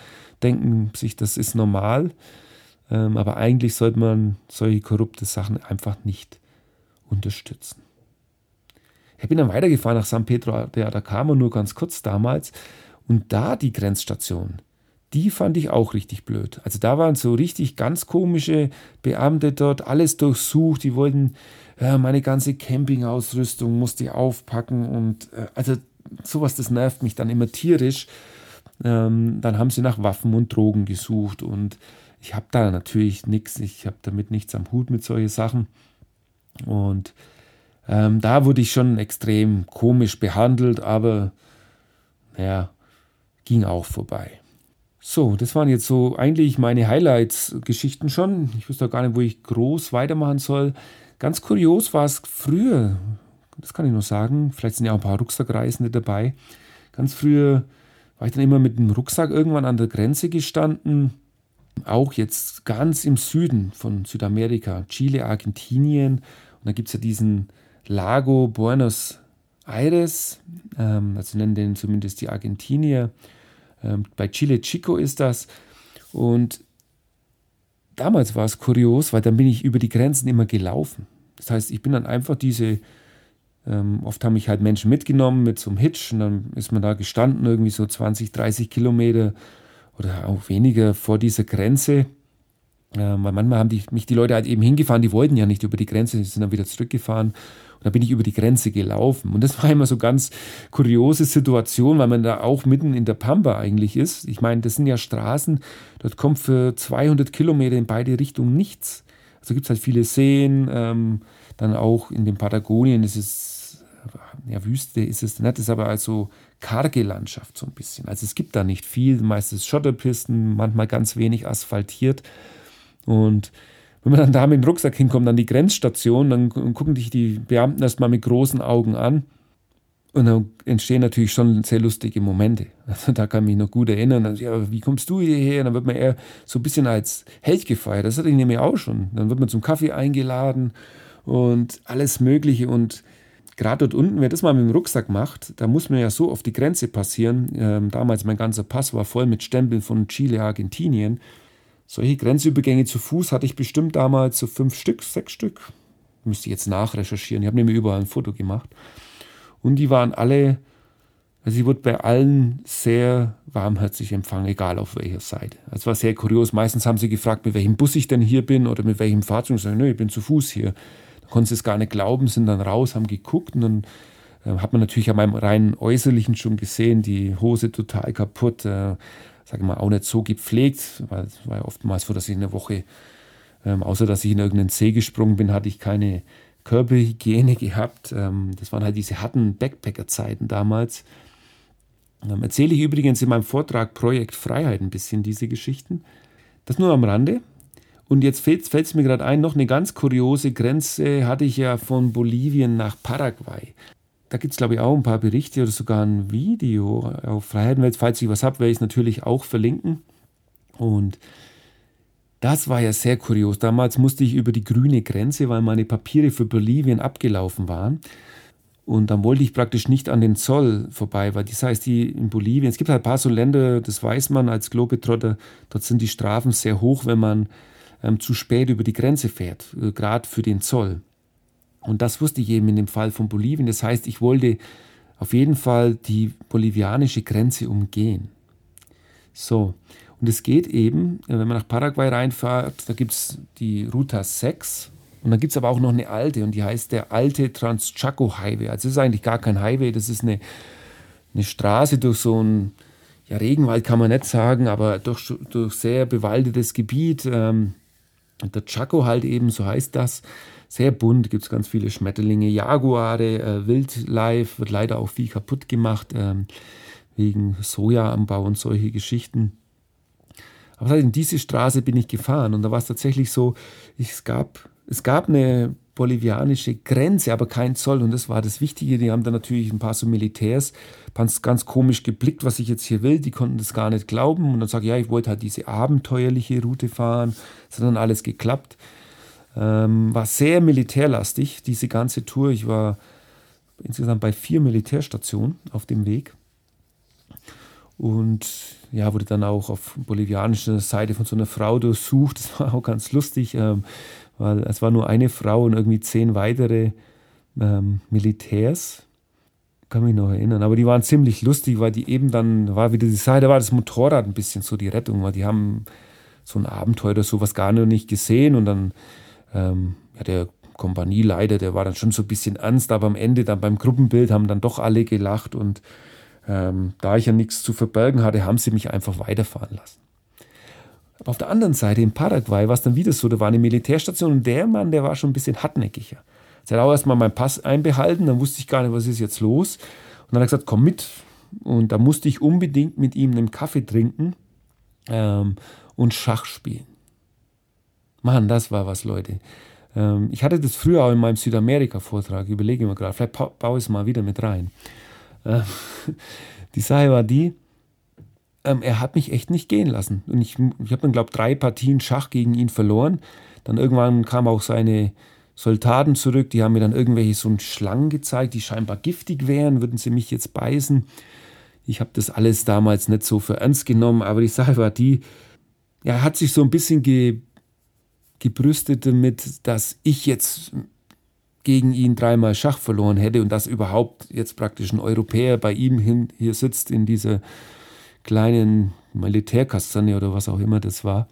denken sich, das ist normal. Ähm, aber eigentlich sollte man solche korrupte Sachen einfach nicht unterstützen. Ich bin dann weitergefahren nach San Pedro de Atacama, nur ganz kurz damals. Und da die Grenzstation, die fand ich auch richtig blöd. Also da waren so richtig ganz komische Beamte dort, alles durchsucht. Die wollten meine ganze Campingausrüstung musste ich aufpacken und äh, also sowas, das nervt mich dann immer tierisch. Ähm, dann haben sie nach Waffen und Drogen gesucht und ich habe da natürlich nichts, ich habe damit nichts am Hut mit solchen Sachen. Und ähm, da wurde ich schon extrem komisch behandelt, aber naja, ging auch vorbei. So, das waren jetzt so eigentlich meine Highlights-Geschichten schon. Ich wusste auch gar nicht, wo ich groß weitermachen soll. Ganz kurios war es früher, das kann ich nur sagen, vielleicht sind ja auch ein paar Rucksackreisende dabei. Ganz früher war ich dann immer mit dem Rucksack irgendwann an der Grenze gestanden. Auch jetzt ganz im Süden von Südamerika, Chile, Argentinien. Und da gibt es ja diesen Lago Buenos Aires, ähm, also nennen den zumindest die Argentinier. Ähm, bei Chile Chico ist das. Und damals war es kurios, weil dann bin ich über die Grenzen immer gelaufen. Das heißt, ich bin dann einfach diese, ähm, oft haben mich halt Menschen mitgenommen mit so einem Hitch und dann ist man da gestanden, irgendwie so 20, 30 Kilometer oder auch weniger vor dieser Grenze. Ähm, weil manchmal haben die, mich die Leute halt eben hingefahren, die wollten ja nicht über die Grenze, die sind dann wieder zurückgefahren da bin ich über die Grenze gelaufen. Und das war immer so ganz kuriose Situation, weil man da auch mitten in der Pampa eigentlich ist. Ich meine, das sind ja Straßen, dort kommt für 200 Kilometer in beide Richtungen nichts. Also gibt es halt viele Seen, ähm, dann auch in den Patagonien ist es, ja, Wüste ist es nicht, ist aber also karge Landschaft so ein bisschen. Also es gibt da nicht viel, meistens Schotterpisten, manchmal ganz wenig asphaltiert. Und wenn man dann da mit dem Rucksack hinkommt, an die Grenzstation, dann gucken dich die Beamten erstmal mit großen Augen an. Und dann entstehen natürlich schon sehr lustige Momente. Also da kann ich mich noch gut erinnern. Dann, ja, wie kommst du hierher? Dann wird man eher so ein bisschen als Held gefeiert. Das hatte ich nämlich auch schon. Dann wird man zum Kaffee eingeladen und alles Mögliche. Und gerade dort unten, wer das mal mit dem Rucksack macht, da muss man ja so auf die Grenze passieren. Ähm, damals mein ganzer Pass war voll mit Stempeln von Chile, Argentinien. Solche Grenzübergänge zu Fuß hatte ich bestimmt damals so fünf Stück, sechs Stück. Müsste ich jetzt nachrecherchieren. Ich habe nämlich überall ein Foto gemacht. Und die waren alle, also ich wurde bei allen sehr warmherzig empfangen, egal auf welcher Seite. Es war sehr kurios. Meistens haben sie gefragt, mit welchem Bus ich denn hier bin oder mit welchem Fahrzeug. Ich sage, nö, ich bin zu Fuß hier. Da konnten sie es gar nicht glauben, sind dann raus, haben geguckt und dann äh, hat man natürlich an meinem reinen Äußerlichen schon gesehen, die Hose total kaputt, äh, sage mal, auch nicht so gepflegt, weil es war ja oftmals so, dass ich in der Woche, ähm, außer dass ich in irgendeinen See gesprungen bin, hatte ich keine Körperhygiene gehabt. Ähm, das waren halt diese harten Backpacker-Zeiten damals. Ähm, erzähle ich übrigens in meinem Vortrag Projekt Freiheit ein bisschen diese Geschichten. Das nur am Rande. Und jetzt fällt es mir gerade ein, noch eine ganz kuriose Grenze hatte ich ja von Bolivien nach Paraguay. Da gibt es, glaube ich, auch ein paar Berichte oder sogar ein Video auf Freiheitenwelt. Falls ich was habe, werde ich es natürlich auch verlinken. Und das war ja sehr kurios. Damals musste ich über die grüne Grenze, weil meine Papiere für Bolivien abgelaufen waren. Und dann wollte ich praktisch nicht an den Zoll vorbei, weil das heißt, die in Bolivien, es gibt halt ein paar so Länder, das weiß man als Globetrotter, dort sind die Strafen sehr hoch, wenn man ähm, zu spät über die Grenze fährt, äh, gerade für den Zoll. Und das wusste ich eben in dem Fall von Bolivien. Das heißt, ich wollte auf jeden Fall die bolivianische Grenze umgehen. So, und es geht eben, äh, wenn man nach Paraguay reinfährt, da gibt es die Ruta 6. Und dann gibt es aber auch noch eine alte und die heißt der alte Transchaco Highway. Also es ist eigentlich gar kein Highway, das ist eine, eine Straße durch so ein, ja Regenwald kann man nicht sagen, aber durch, durch sehr bewaldetes Gebiet. Ähm, der Chaco halt eben, so heißt das. Sehr bunt, gibt es ganz viele Schmetterlinge, Jaguare, äh, Wildlife, wird leider auch viel kaputt gemacht ähm, wegen Sojaanbau und solche Geschichten. Aber in diese Straße bin ich gefahren und da war es tatsächlich so, ich, es gab es gab eine bolivianische Grenze, aber kein Zoll. Und das war das Wichtige. Die haben dann natürlich ein paar so Militärs ganz, ganz komisch geblickt, was ich jetzt hier will. Die konnten das gar nicht glauben. Und dann sage ich, ja, ich wollte halt diese abenteuerliche Route fahren. Es hat dann alles geklappt. Ähm, war sehr militärlastig, diese ganze Tour. Ich war insgesamt bei vier Militärstationen auf dem Weg. Und ja, wurde dann auch auf bolivianischer Seite von so einer Frau durchsucht. Das war auch ganz lustig. Ähm, weil es war nur eine Frau und irgendwie zehn weitere ähm, Militärs. Kann mich noch erinnern. Aber die waren ziemlich lustig, weil die eben dann, war wieder die Sache, da war das Motorrad ein bisschen so die Rettung, weil die haben so ein Abenteuer oder sowas gar nicht gesehen und dann, ähm, ja, der Kompanieleiter, der war dann schon so ein bisschen ernst, aber am Ende dann beim Gruppenbild haben dann doch alle gelacht und ähm, da ich ja nichts zu verbergen hatte, haben sie mich einfach weiterfahren lassen. Auf der anderen Seite in Paraguay war es dann wieder so, da war eine Militärstation und der Mann, der war schon ein bisschen hartnäckiger. Er hat auch erstmal meinen Pass einbehalten, dann wusste ich gar nicht, was ist jetzt los. Und dann hat er gesagt, komm mit. Und da musste ich unbedingt mit ihm einen Kaffee trinken ähm, und Schach spielen. Mann, das war was, Leute. Ähm, ich hatte das früher auch in meinem Südamerika-Vortrag, überlege mir gerade, vielleicht baue ich es mal wieder mit rein. Ähm, die Sache war die, ähm, er hat mich echt nicht gehen lassen. Und ich, ich habe dann, glaube ich, drei Partien Schach gegen ihn verloren. Dann irgendwann kamen auch seine Soldaten zurück, die haben mir dann irgendwelche so Schlangen gezeigt, die scheinbar giftig wären, würden sie mich jetzt beißen. Ich habe das alles damals nicht so für ernst genommen, aber die Sache war die, er hat sich so ein bisschen ge, gebrüstet damit, dass ich jetzt gegen ihn dreimal Schach verloren hätte und dass überhaupt jetzt praktisch ein Europäer bei ihm hin, hier sitzt in dieser kleinen Militärkastanie oder was auch immer das war.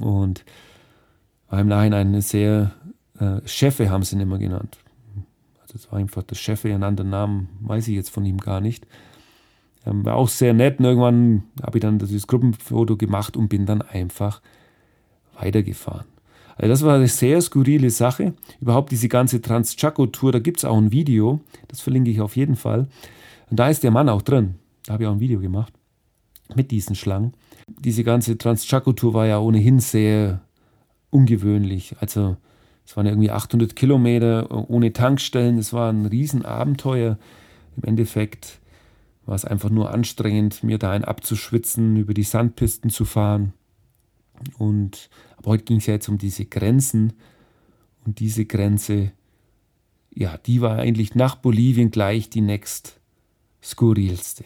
Und war im Nachhinein eine sehr, äh, Chefe haben sie ihn immer genannt. Also es war einfach der Chefe, einen anderen Namen weiß ich jetzt von ihm gar nicht. Ähm, war auch sehr nett und irgendwann habe ich dann dieses Gruppenfoto gemacht und bin dann einfach weitergefahren. Also das war eine sehr skurrile Sache. Überhaupt diese ganze Trans-Chaco-Tour, da gibt es auch ein Video, das verlinke ich auf jeden Fall. Und da ist der Mann auch drin. Da habe ich auch ein Video gemacht mit diesen Schlangen. Diese ganze Transchaco-Tour war ja ohnehin sehr ungewöhnlich. Also es waren irgendwie 800 Kilometer ohne Tankstellen. Es war ein Riesenabenteuer. Im Endeffekt war es einfach nur anstrengend, mir da ein abzuschwitzen, über die Sandpisten zu fahren. Und aber heute ging es ja jetzt um diese Grenzen. Und diese Grenze, ja, die war eigentlich nach Bolivien gleich die nächst skurrilste.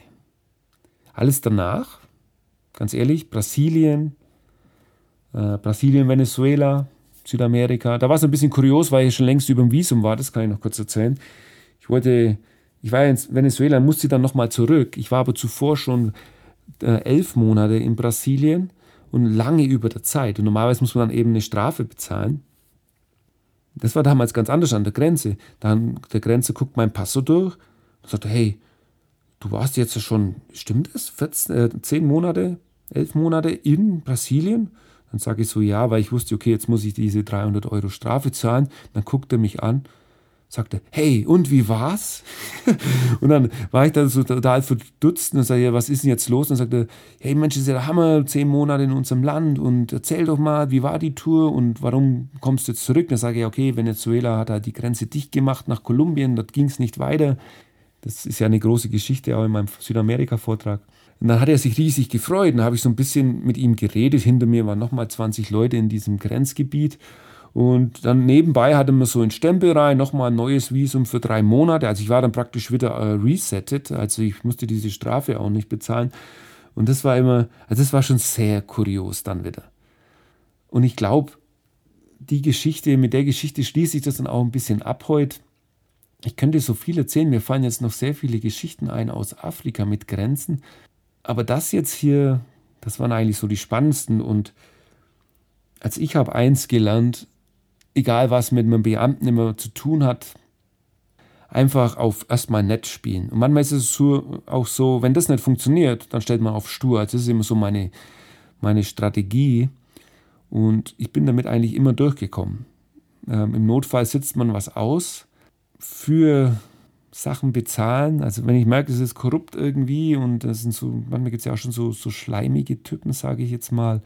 Alles danach, ganz ehrlich, Brasilien, äh, Brasilien, Venezuela, Südamerika. Da war es ein bisschen kurios, weil ich schon längst über dem Visum war, das kann ich noch kurz erzählen. Ich wollte, ich war in Venezuela, musste dann nochmal zurück. Ich war aber zuvor schon äh, elf Monate in Brasilien und lange über der Zeit. Und normalerweise muss man dann eben eine Strafe bezahlen. Das war damals ganz anders an der Grenze. Dann der Grenze guckt mein Pass so durch und sagt, hey, du warst jetzt schon, stimmt es, 14, äh, 10 Monate, 11 Monate in Brasilien? Dann sage ich so, ja, weil ich wusste, okay, jetzt muss ich diese 300 Euro Strafe zahlen. Dann guckt er mich an, sagte, hey, und wie war's? und dann war ich dann so total verdutzt und sage, ja, was ist denn jetzt los? Und sagte, hey Mensch, ist ja der Hammer, zehn Monate in unserem Land und erzähl doch mal, wie war die Tour und warum kommst du jetzt zurück? Dann sage ich, okay, Venezuela hat halt die Grenze dicht gemacht nach Kolumbien, dort ging es nicht weiter. Das ist ja eine große Geschichte auch in meinem Südamerika-Vortrag. Und dann hat er sich riesig gefreut. Dann habe ich so ein bisschen mit ihm geredet. Hinter mir waren nochmal 20 Leute in diesem Grenzgebiet. Und dann nebenbei hatte man so einen Stempel rein, nochmal ein neues Visum für drei Monate. Also ich war dann praktisch wieder äh, resettet. Also ich musste diese Strafe auch nicht bezahlen. Und das war immer, also das war schon sehr kurios dann wieder. Und ich glaube, die Geschichte, mit der Geschichte schließe ich das dann auch ein bisschen ab heute. Ich könnte so viel erzählen, mir fallen jetzt noch sehr viele Geschichten ein aus Afrika mit Grenzen. Aber das jetzt hier, das waren eigentlich so die spannendsten. Und als ich habe eins gelernt, egal was mit einem Beamten immer zu tun hat, einfach auf erstmal nett spielen. Und manchmal ist es so, auch so, wenn das nicht funktioniert, dann stellt man auf stur. Also das ist immer so meine, meine Strategie. Und ich bin damit eigentlich immer durchgekommen. Ähm, Im Notfall sitzt man was aus für Sachen bezahlen. Also wenn ich merke, es ist korrupt irgendwie und das sind so, manchmal gibt es ja auch schon so, so schleimige Typen, sage ich jetzt mal.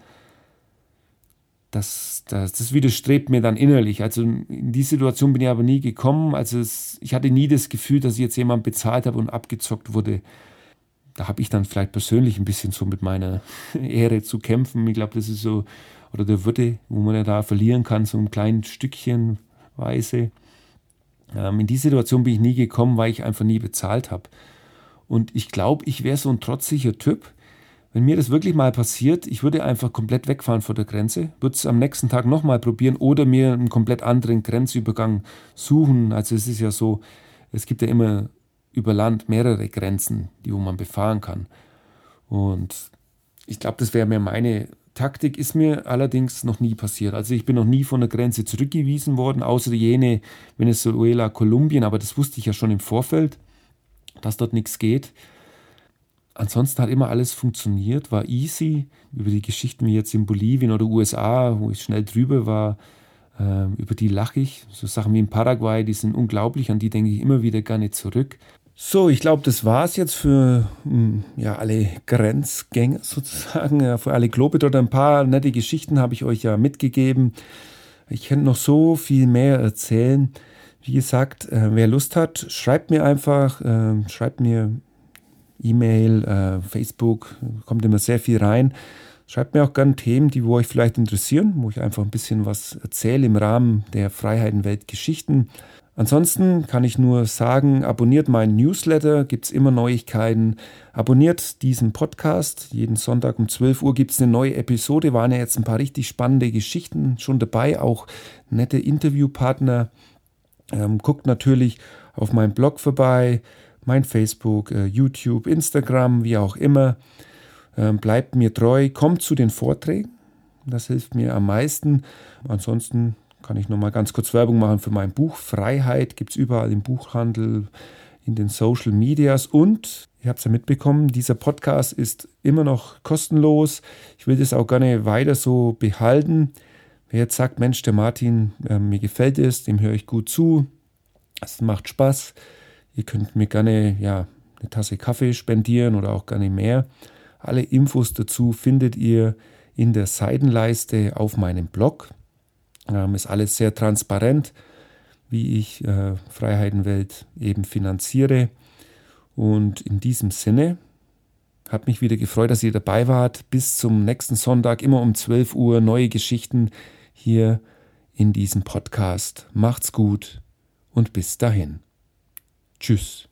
Das, das, das widerstrebt mir dann innerlich. Also in die Situation bin ich aber nie gekommen. Also es, ich hatte nie das Gefühl, dass ich jetzt jemand bezahlt habe und abgezockt wurde. Da habe ich dann vielleicht persönlich ein bisschen so mit meiner Ehre zu kämpfen. Ich glaube, das ist so, oder der Würde, wo man ja da verlieren kann, so ein kleines Stückchen Weise. Ähm, in die Situation bin ich nie gekommen, weil ich einfach nie bezahlt habe. Und ich glaube, ich wäre so ein trotziger Typ. Wenn mir das wirklich mal passiert, ich würde einfach komplett wegfahren vor der Grenze, würde es am nächsten Tag nochmal probieren oder mir einen komplett anderen Grenzübergang suchen. Also es ist ja so, es gibt ja immer über Land mehrere Grenzen, die wo man befahren kann. Und ich glaube, das wäre mir meine Taktik ist mir allerdings noch nie passiert. Also ich bin noch nie von der Grenze zurückgewiesen worden, außer jene Venezuela, Kolumbien, aber das wusste ich ja schon im Vorfeld, dass dort nichts geht. Ansonsten hat immer alles funktioniert, war easy. Über die Geschichten wie jetzt in Bolivien oder USA, wo ich schnell drüber war, äh, über die lache ich. So Sachen wie in Paraguay, die sind unglaublich, an die denke ich immer wieder gerne zurück. So, ich glaube, das war es jetzt für hm, ja, alle Grenzgänger sozusagen, ja, für alle Globetrotter. Ein paar nette Geschichten habe ich euch ja mitgegeben. Ich könnte noch so viel mehr erzählen. Wie gesagt, äh, wer Lust hat, schreibt mir einfach, äh, schreibt mir E-Mail, äh, Facebook, kommt immer sehr viel rein. Schreibt mir auch gerne Themen, die wo euch vielleicht interessieren, wo ich einfach ein bisschen was erzähle im Rahmen der Freiheitenwelt Geschichten. Ansonsten kann ich nur sagen, abonniert meinen Newsletter, gibt es immer Neuigkeiten. Abonniert diesen Podcast. Jeden Sonntag um 12 Uhr gibt es eine neue Episode. Waren ja jetzt ein paar richtig spannende Geschichten schon dabei, auch nette Interviewpartner. Ähm, guckt natürlich auf meinem Blog vorbei, mein Facebook, äh, YouTube, Instagram, wie auch immer. Ähm, bleibt mir treu, kommt zu den Vorträgen. Das hilft mir am meisten. Ansonsten kann ich noch mal ganz kurz Werbung machen für mein Buch. Freiheit gibt es überall im Buchhandel, in den Social Medias und ihr habt es ja mitbekommen, dieser Podcast ist immer noch kostenlos. Ich will das auch gerne weiter so behalten. Wer jetzt sagt, Mensch, der Martin, äh, mir gefällt es, dem höre ich gut zu, es macht Spaß. Ihr könnt mir gerne ja, eine Tasse Kaffee spendieren oder auch gerne mehr. Alle Infos dazu findet ihr in der Seitenleiste auf meinem Blog. Ähm, ist alles sehr transparent, wie ich äh, Freiheitenwelt eben finanziere. Und in diesem Sinne hat mich wieder gefreut, dass ihr dabei wart. Bis zum nächsten Sonntag, immer um 12 Uhr, neue Geschichten hier in diesem Podcast. Macht's gut und bis dahin. Tschüss.